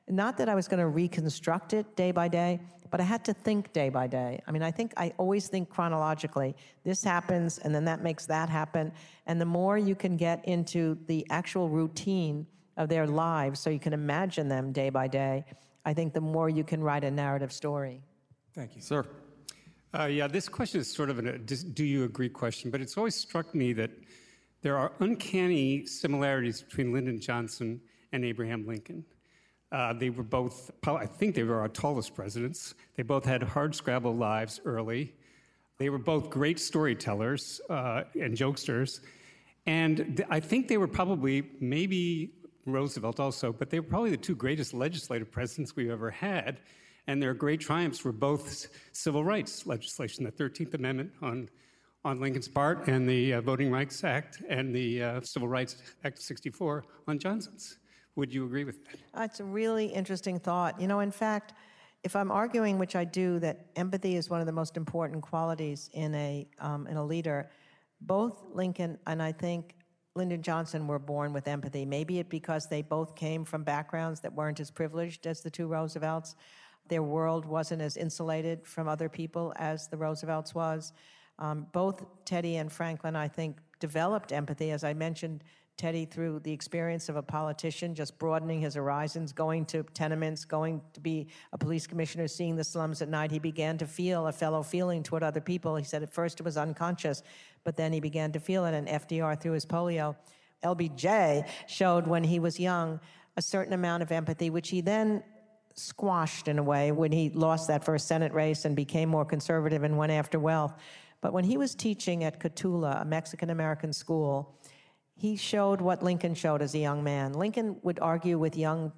Not that I was going to reconstruct it day by day, but I had to think day by day. I mean, I think I always think chronologically. This happens, and then that makes that happen. And the more you can get into the actual routine of their lives so you can imagine them day by day, I think the more you can write a narrative story. Thank you. Sir. Uh, yeah, this question is sort of a do you agree question, but it's always struck me that there are uncanny similarities between Lyndon Johnson and Abraham Lincoln. Uh, they were both, I think they were our tallest presidents. They both had hard scrabble lives early. They were both great storytellers uh, and jokesters. And th- I think they were probably, maybe Roosevelt also, but they were probably the two greatest legislative presidents we've ever had. And their great triumphs were both civil rights legislation, the 13th Amendment on, on Lincoln's part, and the uh, Voting Rights Act, and the uh, Civil Rights Act of 64 on Johnson's. Would you agree with that? Uh, it's a really interesting thought. You know, in fact, if I'm arguing, which I do, that empathy is one of the most important qualities in a um, in a leader, both Lincoln and I think Lyndon Johnson were born with empathy. Maybe it because they both came from backgrounds that weren't as privileged as the two Roosevelts. Their world wasn't as insulated from other people as the Roosevelts was. Um, both Teddy and Franklin, I think, developed empathy. As I mentioned, Teddy, through the experience of a politician, just broadening his horizons, going to tenements, going to be a police commissioner, seeing the slums at night, he began to feel a fellow feeling toward other people. He said at first it was unconscious, but then he began to feel it. And FDR, through his polio, LBJ showed when he was young a certain amount of empathy, which he then squashed in a way when he lost that first Senate race and became more conservative and went after wealth. But when he was teaching at Cotulla, a Mexican American school, he showed what Lincoln showed as a young man. Lincoln would argue with young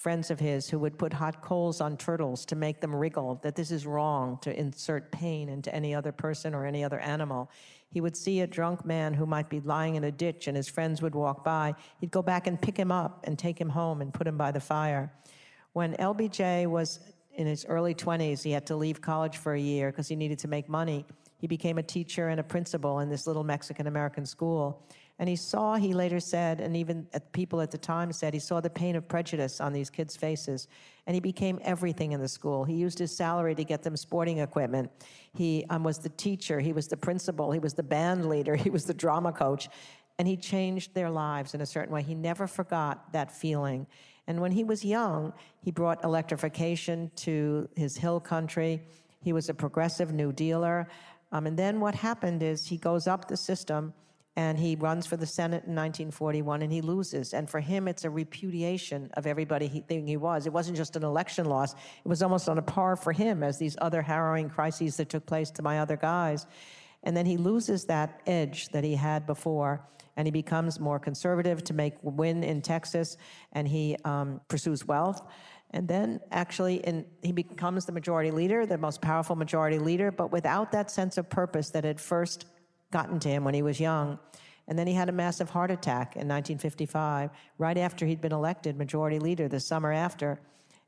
friends of his who would put hot coals on turtles to make them wriggle, that this is wrong to insert pain into any other person or any other animal. He would see a drunk man who might be lying in a ditch and his friends would walk by. He'd go back and pick him up and take him home and put him by the fire. When LBJ was in his early 20s, he had to leave college for a year because he needed to make money. He became a teacher and a principal in this little Mexican American school. And he saw, he later said, and even people at the time said, he saw the pain of prejudice on these kids' faces. And he became everything in the school. He used his salary to get them sporting equipment. He um, was the teacher, he was the principal, he was the band leader, [LAUGHS] he was the drama coach. And he changed their lives in a certain way. He never forgot that feeling. And when he was young, he brought electrification to his hill country. He was a progressive New Dealer. Um, and then what happened is he goes up the system and he runs for the Senate in 1941 and he loses. And for him, it's a repudiation of everybody he think he was. It wasn't just an election loss, it was almost on a par for him as these other harrowing crises that took place to my other guys. And then he loses that edge that he had before, and he becomes more conservative to make win in Texas, and he um, pursues wealth. And then actually, in, he becomes the majority leader, the most powerful majority leader, but without that sense of purpose that had first gotten to him when he was young. And then he had a massive heart attack in 1955, right after he'd been elected majority leader the summer after.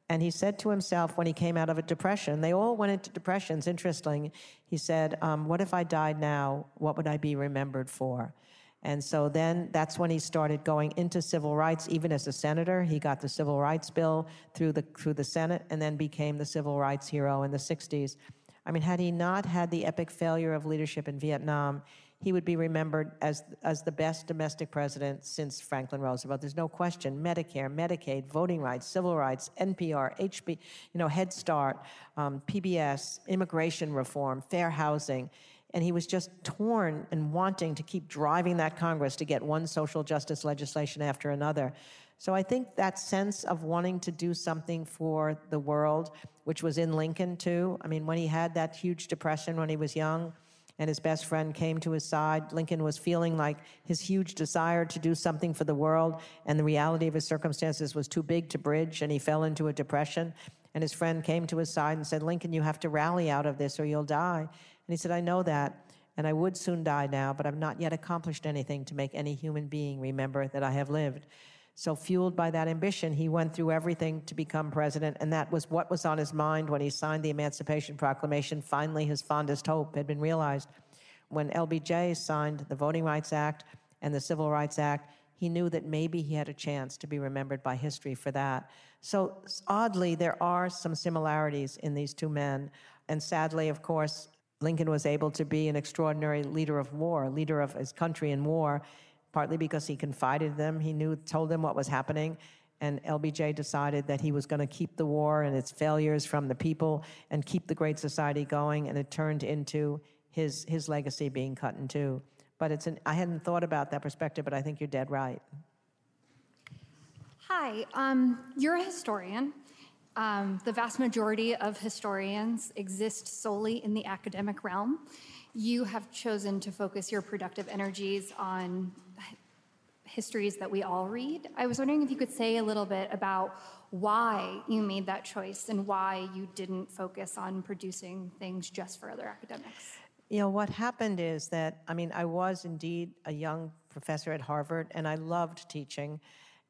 And he said to himself when he came out of a depression, they all went into depressions, interesting. He said, um, What if I died now? What would I be remembered for? And so then that's when he started going into civil rights, even as a senator. He got the civil rights bill through the, through the Senate and then became the civil rights hero in the 60s. I mean, had he not had the epic failure of leadership in Vietnam, he would be remembered as, as the best domestic president since Franklin Roosevelt. There's no question. Medicare, Medicaid, voting rights, civil rights, NPR, HB, you know, Head Start, um, PBS, immigration reform, fair housing. And he was just torn and wanting to keep driving that Congress to get one social justice legislation after another. So I think that sense of wanting to do something for the world, which was in Lincoln too. I mean, when he had that huge depression when he was young, and his best friend came to his side. Lincoln was feeling like his huge desire to do something for the world, and the reality of his circumstances was too big to bridge, and he fell into a depression. And his friend came to his side and said, Lincoln, you have to rally out of this or you'll die. And he said, I know that, and I would soon die now, but I've not yet accomplished anything to make any human being remember that I have lived. So, fueled by that ambition, he went through everything to become president, and that was what was on his mind when he signed the Emancipation Proclamation. Finally, his fondest hope had been realized. When LBJ signed the Voting Rights Act and the Civil Rights Act, he knew that maybe he had a chance to be remembered by history for that. So, oddly, there are some similarities in these two men. And sadly, of course, Lincoln was able to be an extraordinary leader of war, leader of his country in war partly because he confided them. He knew, told them what was happening. And LBJ decided that he was going to keep the war and its failures from the people and keep the Great Society going. And it turned into his, his legacy being cut in two. But it's an, I hadn't thought about that perspective, but I think you're dead right. Hi, um, you're a historian. Um, the vast majority of historians exist solely in the academic realm. You have chosen to focus your productive energies on histories that we all read. I was wondering if you could say a little bit about why you made that choice and why you didn't focus on producing things just for other academics. You know, what happened is that, I mean, I was indeed a young professor at Harvard and I loved teaching.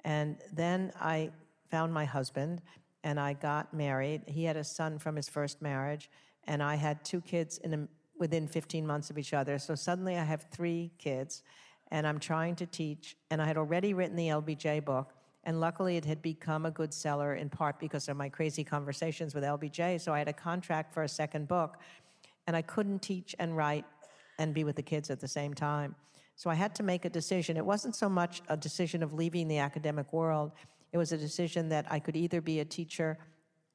And then I found my husband and I got married. He had a son from his first marriage, and I had two kids in a, within 15 months of each other. So suddenly I have three kids and I'm trying to teach. And I had already written the LBJ book, and luckily it had become a good seller in part because of my crazy conversations with LBJ. So I had a contract for a second book, and I couldn't teach and write and be with the kids at the same time. So I had to make a decision. It wasn't so much a decision of leaving the academic world, it was a decision that I could either be a teacher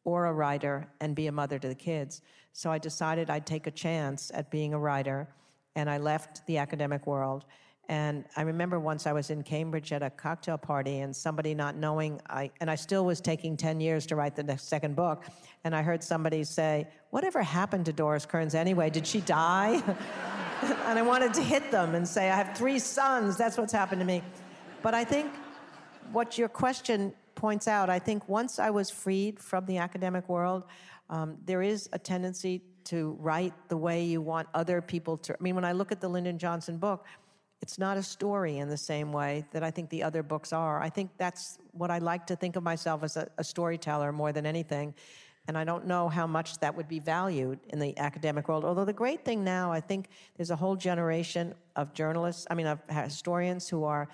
or a writer and be a mother to the kids. So I decided I'd take a chance at being a writer, and I left the academic world. And I remember once I was in Cambridge at a cocktail party and somebody not knowing, I, and I still was taking 10 years to write the second book. And I heard somebody say, Whatever happened to Doris Kearns anyway? Did she die? [LAUGHS] and I wanted to hit them and say, I have three sons. That's what's happened to me. But I think what your question points out, I think once I was freed from the academic world, um, there is a tendency to write the way you want other people to. I mean, when I look at the Lyndon Johnson book, it's not a story in the same way that I think the other books are. I think that's what I like to think of myself as a, a, storyteller more than anything. And I don't know how much that would be valued in the academic world. Although the great thing now, I think there's a whole generation of journalists, I mean, of historians who are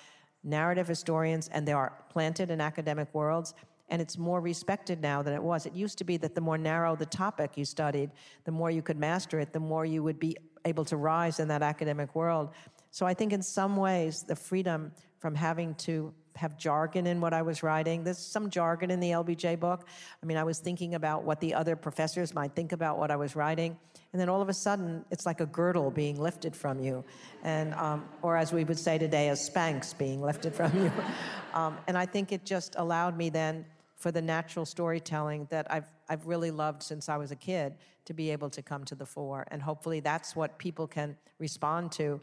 narrative historians and they are planted in academic worlds. And it's more respected now than it was. It used to be that the more narrow the topic you studied, the more you could master it, the more you would be able to rise in that academic world. So I think in some ways, the freedom from having to have jargon in what I was writing. There's some jargon in the LBJ book. I mean, I was thinking about what the other professors might think about what I was writing, and then all of a sudden, it's like a girdle being lifted from you, and um, or as we would say today, a Spanx being lifted from you. [LAUGHS] um, and I think it just allowed me then for the natural storytelling that I've I've really loved since I was a kid to be able to come to the fore, and hopefully that's what people can respond to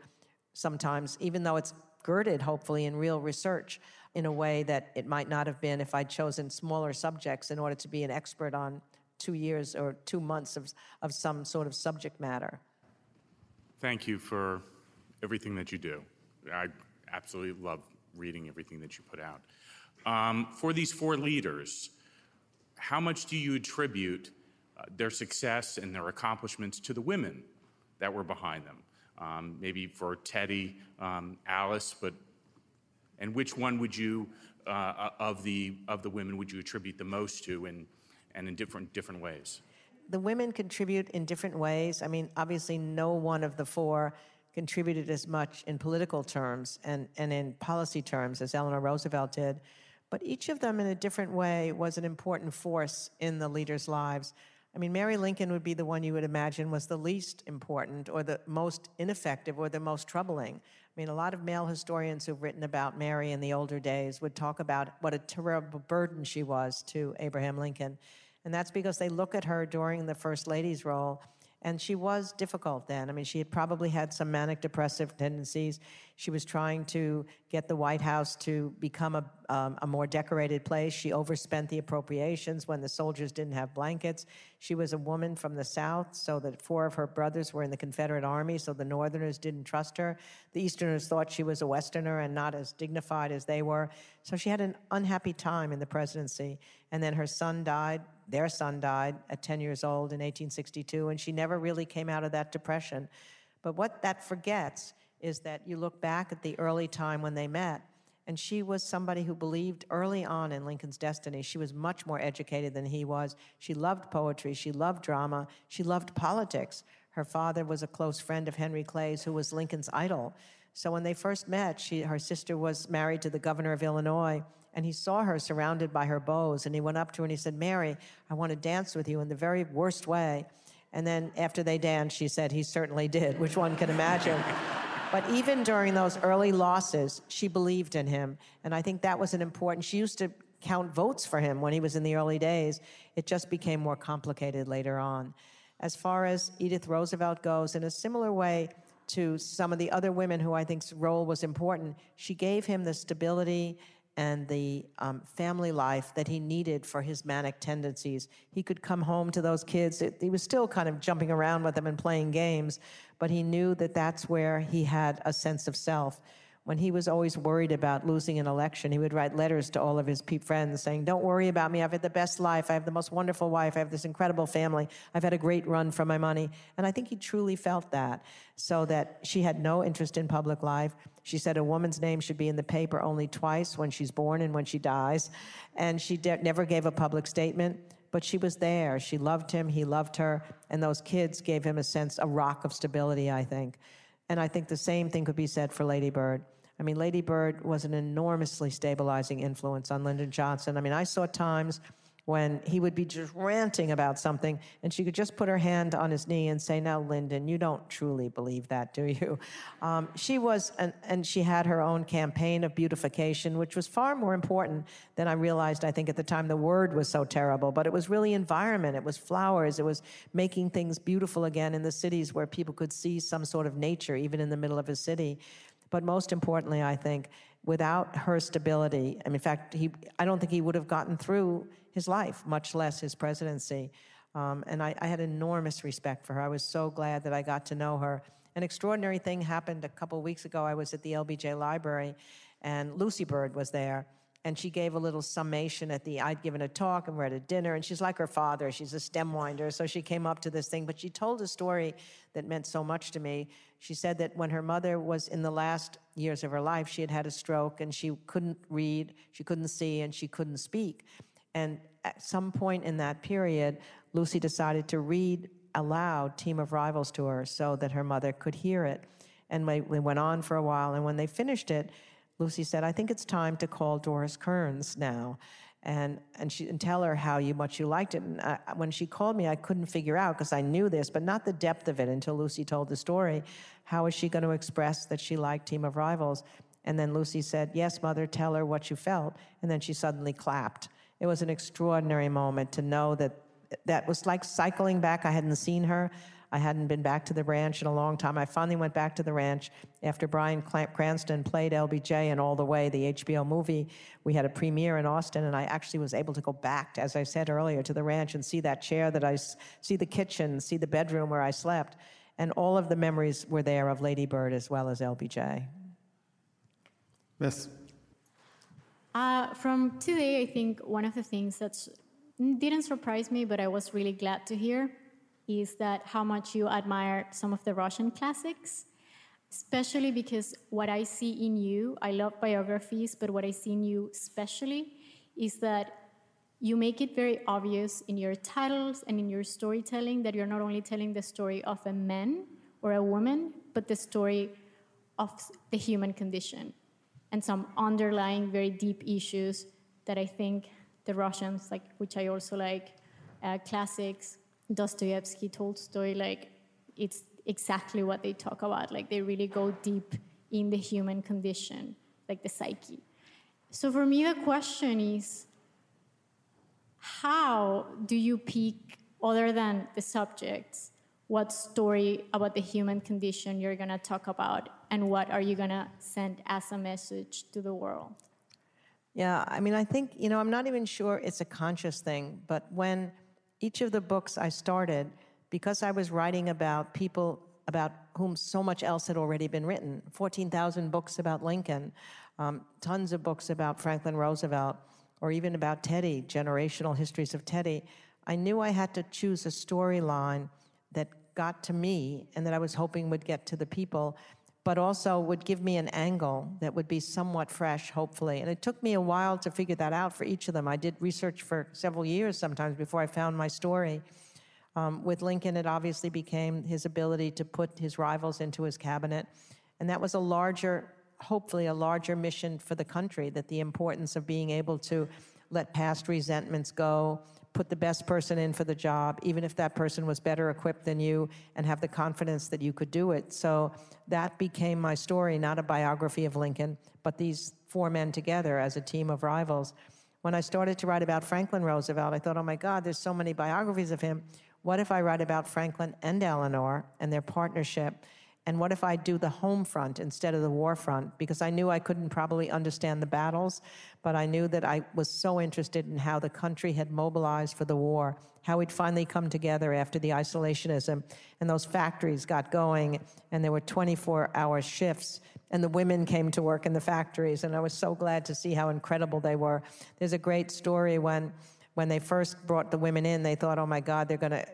sometimes, even though it's girded, hopefully, in real research in a way that it might not have been if I'd chosen smaller subjects in order to be an expert on two years or two months of, of some sort of subject matter. Thank you for everything that you do. I absolutely love reading everything that you put out. Um, for these four leaders, how much do you attribute uh, their success and their accomplishments to the women that were behind them? um, maybe for Teddy, um, Alice, but and which one would you uh, uh, of the of the women would you attribute the most to, and and in different different ways? The women contribute in different ways. I mean, obviously, no one of the four contributed as much in political terms and, and in policy terms as Eleanor Roosevelt did. But each of them, in a different way, was an important force in the leaders' lives. I mean, Mary Lincoln would be the one you would imagine was the least important or the most ineffective or the most troubling. I mean, a lot of male historians who've written about Mary in the older days would talk about what a terrible burden she was to Abraham Lincoln. And that's because they look at her during the First Lady's role, and she was difficult then. I mean, she had probably had some manic depressive tendencies. She was trying to get the White House to become a, um, a more decorated place. She overspent the appropriations when the soldiers didn't have blankets. She was a woman from the South, so that four of her brothers were in the Confederate Army, so the Northerners didn't trust her. The Easterners thought she was a Westerner and not as dignified as they were. So she had an unhappy time in the presidency. And then her son died, their son died at 10 years old in 1862, and she never really came out of that depression. But what that forgets is that you look back at the early time when they met, and she was somebody who believed early on in Lincoln's destiny. She was much more educated than he was. She loved poetry, she loved drama, she loved politics. Her father was a close friend of Henry Clay's, who was Lincoln's idol. So when they first met, she, her sister was married to the governor of Illinois, and he saw her surrounded by her beaux, and he went up to her and he said, Mary, I want to dance with you in the very worst way. And then after they danced, she said, he certainly did, which one can imagine. [LAUGHS] But even during those early losses, she believed in him. And I think that was an important, she used to count votes for him when he was in the early days. It just became more complicated later on. As far as Edith Roosevelt goes, in a similar way to some of the other women who I think's role was important, she gave him the stability and the um, family life that he needed for his manic tendencies. He could come home to those kids. It, he was still kind of jumping around with them and playing games, but he knew that that's where he had a sense of self when he was always worried about losing an election, he would write letters to all of his friends saying, Don't worry about me. I've had the best life. I have the most wonderful wife. I have this incredible family. I've had a great run for my money. And I think he truly felt that. So that she had no interest in public life. She said a woman's name should be in the paper only twice when she's born and when she dies. And she de- never gave a public statement but she was there. She loved him, he loved her, and those kids gave him a sense, a rock of stability, I think. And I think the same thing could be said for Lady Bird. I mean, Lady Bird was an enormously stabilizing influence on Lyndon Johnson. I mean, I saw times when he would be just ranting about something, and she could just put her hand on his knee and say, Now, Lyndon, you don't truly believe that, do you? Um, she was, an, and she had her own campaign of beautification, which was far more important than I realized, I think, at the time. The word was so terrible, but it was really environment, it was flowers, it was making things beautiful again in the cities where people could see some sort of nature, even in the middle of a city. But most importantly, I think, without her stability, mean, in fact, he, I don't think he would have gotten through his life, much less his presidency. Um, and I, I, had enormous respect for her. I was so glad that I got to know her. An extraordinary thing happened a couple weeks ago. I was at the LBJ Library, and Lucy Bird was there. And she gave a little summation at the, I'd given a talk and we're at a dinner, and she's like her father. She's a stem winder, so she came up to this thing. But she told a story that meant so much to me. She said that when her mother was in the last years of her life, she had had a stroke and she couldn't read, she couldn't see, and she couldn't speak. And at some point in that period, Lucy decided to read aloud Team of Rivals to her so that her mother could hear it. And we, we went on for a while, and when they finished it, Lucy said, I think it's time to call Doris Kearns now and and she and tell her how you much you liked it. And I, when she called me, I couldn't figure out because I knew this, but not the depth of it until Lucy told the story. How is she going to express that she liked Team of Rivals? And then Lucy said, "Yes, mother, tell her what you felt." And then she suddenly clapped. It was an extraordinary moment to know that that was like cycling back. I hadn't seen her. I hadn't been back to the ranch in a long time. I finally went back to the ranch after Bryan Cranston played LBJ and All the Way, the HBO movie. We had a premiere in Austin, and I actually was able to go back, as I said earlier, to the ranch and see that chair that I see the kitchen, see the bedroom where I slept. And all of the memories were there of Lady Bird as well as LBJ. Yes. Uh, from today, I think one of the things that didn't surprise me, but I was really glad to hear, is that how much you admire some of the Russian classics, especially because what I see in you, I love biographies, but what I see in you especially is that you make it very obvious in your titles and in your storytelling that you're not only telling the story of a man or a woman, but the story of the human condition and some underlying very deep issues that I think the Russians, like which I also like, uh, classics Dostoevsky, Tolstoy, like it's exactly what they talk about. Like they really go deep in the human condition, like the psyche. So for me, the question is how do you pick, other than the subjects, what story about the human condition you're going to talk about and what are you going to send as a message to the world? Yeah, I mean, I think, you know, I'm not even sure it's a conscious thing, but when each of the books I started, because I was writing about people about whom so much else had already been written 14,000 books about Lincoln, um, tons of books about Franklin Roosevelt, or even about Teddy, generational histories of Teddy. I knew I had to choose a storyline that got to me and that I was hoping would get to the people but also would give me an angle that would be somewhat fresh, hopefully. And it took me a while to figure that out for each of them. I did research for several years sometimes before I found my story. Um, with Lincoln, it obviously became his ability to put his rivals into his cabinet. And that was a larger, hopefully, a larger mission for the country that the importance of being able to let past resentments go, put the best person in for the job, even if that person was better equipped than you, and have the confidence that you could do it. So that became my story, not a biography of Lincoln, but these four men together as a team of rivals. When I started to write about Franklin Roosevelt, I thought, oh my God, there's so many biographies of him. What if I write about Franklin and Eleanor and their partnership? And what if I do the home front instead of the war front? Because I knew I couldn't probably understand the battles, but I knew that I was so interested in how the country had mobilized for the war, how we'd finally come together after the isolationism, and those factories got going, and there were 24 hour shifts, and the women came to work in the factories, and I was so glad to see how incredible they were. There's a great story when when they first brought the women in, they thought, oh my God, they're going to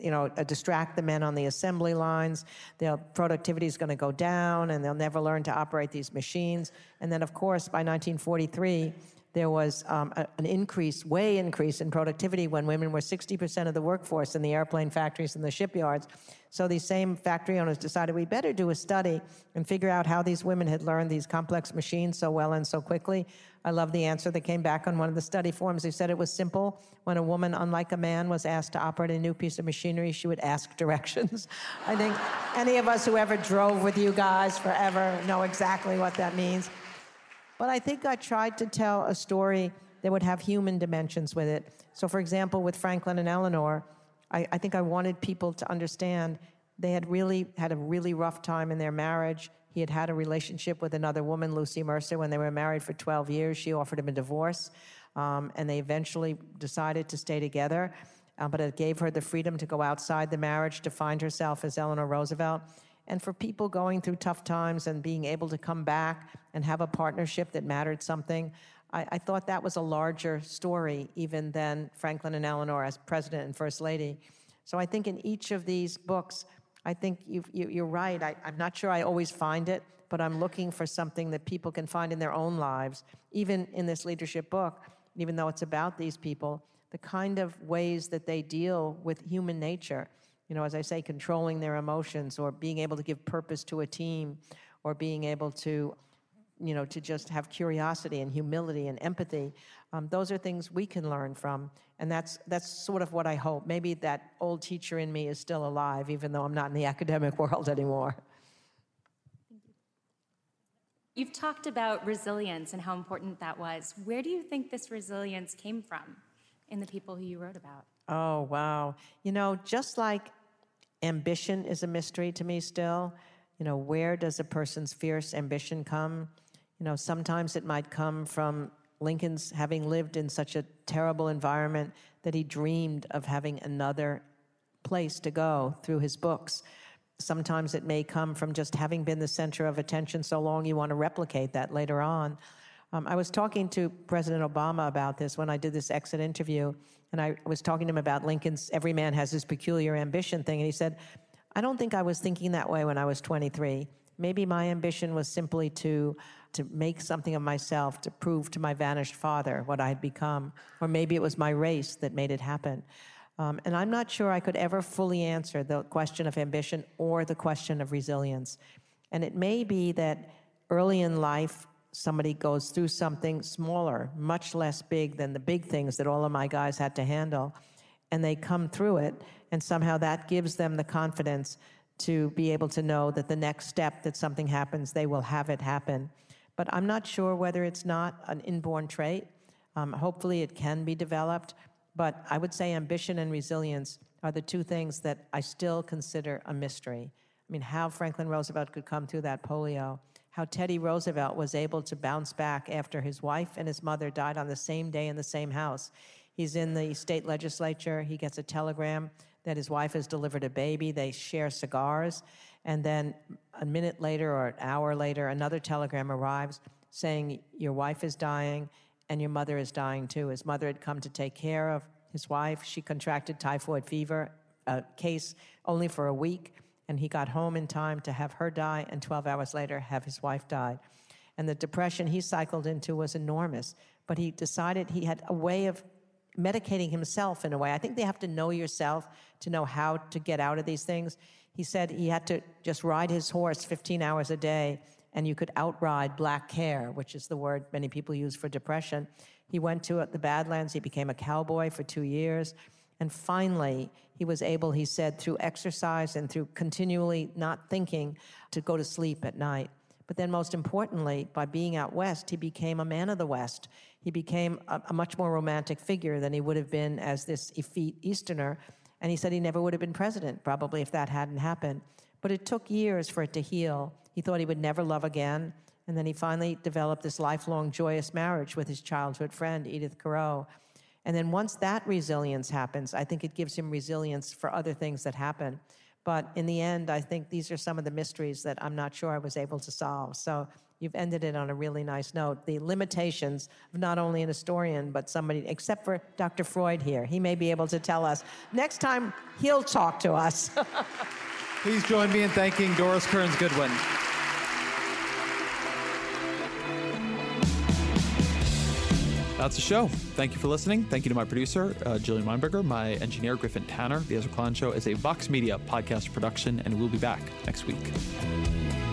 you know, uh, distract the men on the assembly lines. Their productivity is going to go down, and they'll never learn to operate these machines. And then, of course, by 1943, there was um, a, an increase, way increase in productivity when women were 60% of the workforce in the airplane factories and the shipyards. So these same factory owners decided we better do a study and figure out how these women had learned these complex machines so well and so quickly. I love the answer that came back on one of the study forms. They said it was simple. When a woman, unlike a man, was asked to operate a new piece of machinery, she would ask [LAUGHS] directions. I think any of us who ever drove with you guys forever know exactly what that means. But I think I tried to tell a story that would have human dimensions with it. So, for example, with Franklin and Eleanor, I, I think I wanted people to understand they had really had a really rough time in their marriage. He had had a relationship with another woman, Lucy Mercer, when they were married for 12 years. She offered him a divorce, um, and they eventually decided to stay together. Uh, but it gave her the freedom to go outside the marriage to find herself as Eleanor Roosevelt and for people going through tough times and being able to come back and have a partnership that mattered something. I, I, thought that was a larger story even than Franklin and Eleanor as president and first lady. So I think in each of these books, I think you, you, are right. I, I'm not sure I always find it, but I'm looking for something that people can find in their own lives, even in this leadership book, even though it's about these people, the kind of ways that they deal with human nature you know, as I say, controlling their emotions or being able to give purpose to a team or being able to, you know, to just have curiosity and humility and empathy. Um, those are things we can learn from. And that's, that's sort of what I hope. Maybe that old teacher in me is still alive, even though I'm not in the [LAUGHS] academic world anymore. You've talked about resilience and how important that was. Where do you think this resilience came from in the people who you wrote about? Oh, wow. You know, just like ambition is a mystery to me still, you know, where does a person's fierce ambition come? You know, sometimes it might come from Lincoln's having lived in such a terrible environment that he dreamed of having another place to go through his books. Sometimes it may come from just having been the center of attention so long you want to replicate that later on. Um, I was talking to President Obama about this when I did this exit interview, and I was talking to him about Lincoln's every man has his peculiar ambition thing, and he said, I don't think I was thinking that way when I was 23. Maybe my ambition was simply to to make something of myself, to prove to my vanished father what I had become, or maybe it was my race that made it happen. Um, and I'm not sure I could ever fully answer the question of ambition or the question of resilience. And it may be that early in life, somebody goes through something smaller, much less big than the big things that all of my guys had to handle, and they come through it, and somehow that gives them the confidence to be able to know that the next step that something happens, they will have it happen. But I'm not sure whether it's not an inborn trait. Um, hopefully, it can be developed. But I would say ambition and resilience are the two things that I still consider a mystery. I mean, how Franklin Roosevelt could come through that polio, how Teddy Roosevelt was able to bounce back after his wife and his mother died on the same day in the same house. He's in the state legislature, he gets a telegram that his wife has delivered a baby, they share cigars, and then a minute later or an hour later, another telegram arrives saying, Your wife is dying and your mother is dying too. His mother had come to take care of his wife. She contracted typhoid fever, a case only for a week and he got home in time to have her die, and 12 hours later, have his wife die. And the depression he cycled into was enormous, but he decided he had a way of medicating himself in a way. I think they have to know yourself to know how to get out of these things. He said he had to just ride his horse 15 hours a day, and you could outride black care, which is the word many people use for depression. He went to the Badlands, he became a cowboy for two years. And finally, he was able, he said, through exercise and through continually not thinking, to go to sleep at night. But then, most importantly, by being out west, he became a man of the West. He became a, a, much more romantic figure than he would have been as this effete Easterner. And he said he never would have been president, probably, if that hadn't happened. But it took years for it to heal. He thought he would never love again. And then he finally developed this lifelong joyous marriage with his childhood friend, Edith Carow. And then once that resilience happens, I think it gives him resilience for other things that happen. But in the end, I think these are some of the mysteries that I'm not sure I was able to solve. So you've ended it on a really nice note. The limitations of not only an historian, but somebody, except for Dr. Freud here. He may be able to tell us. Next time, he'll talk to us. [LAUGHS] Please join me in thanking Doris Kearns Goodwin. That's the show. Thank you for listening. Thank you to my producer, uh, Jillian Weinberger, my engineer, Griffin Tanner. The Ezra Klein Show is a Vox Media podcast production, and we'll be back next week.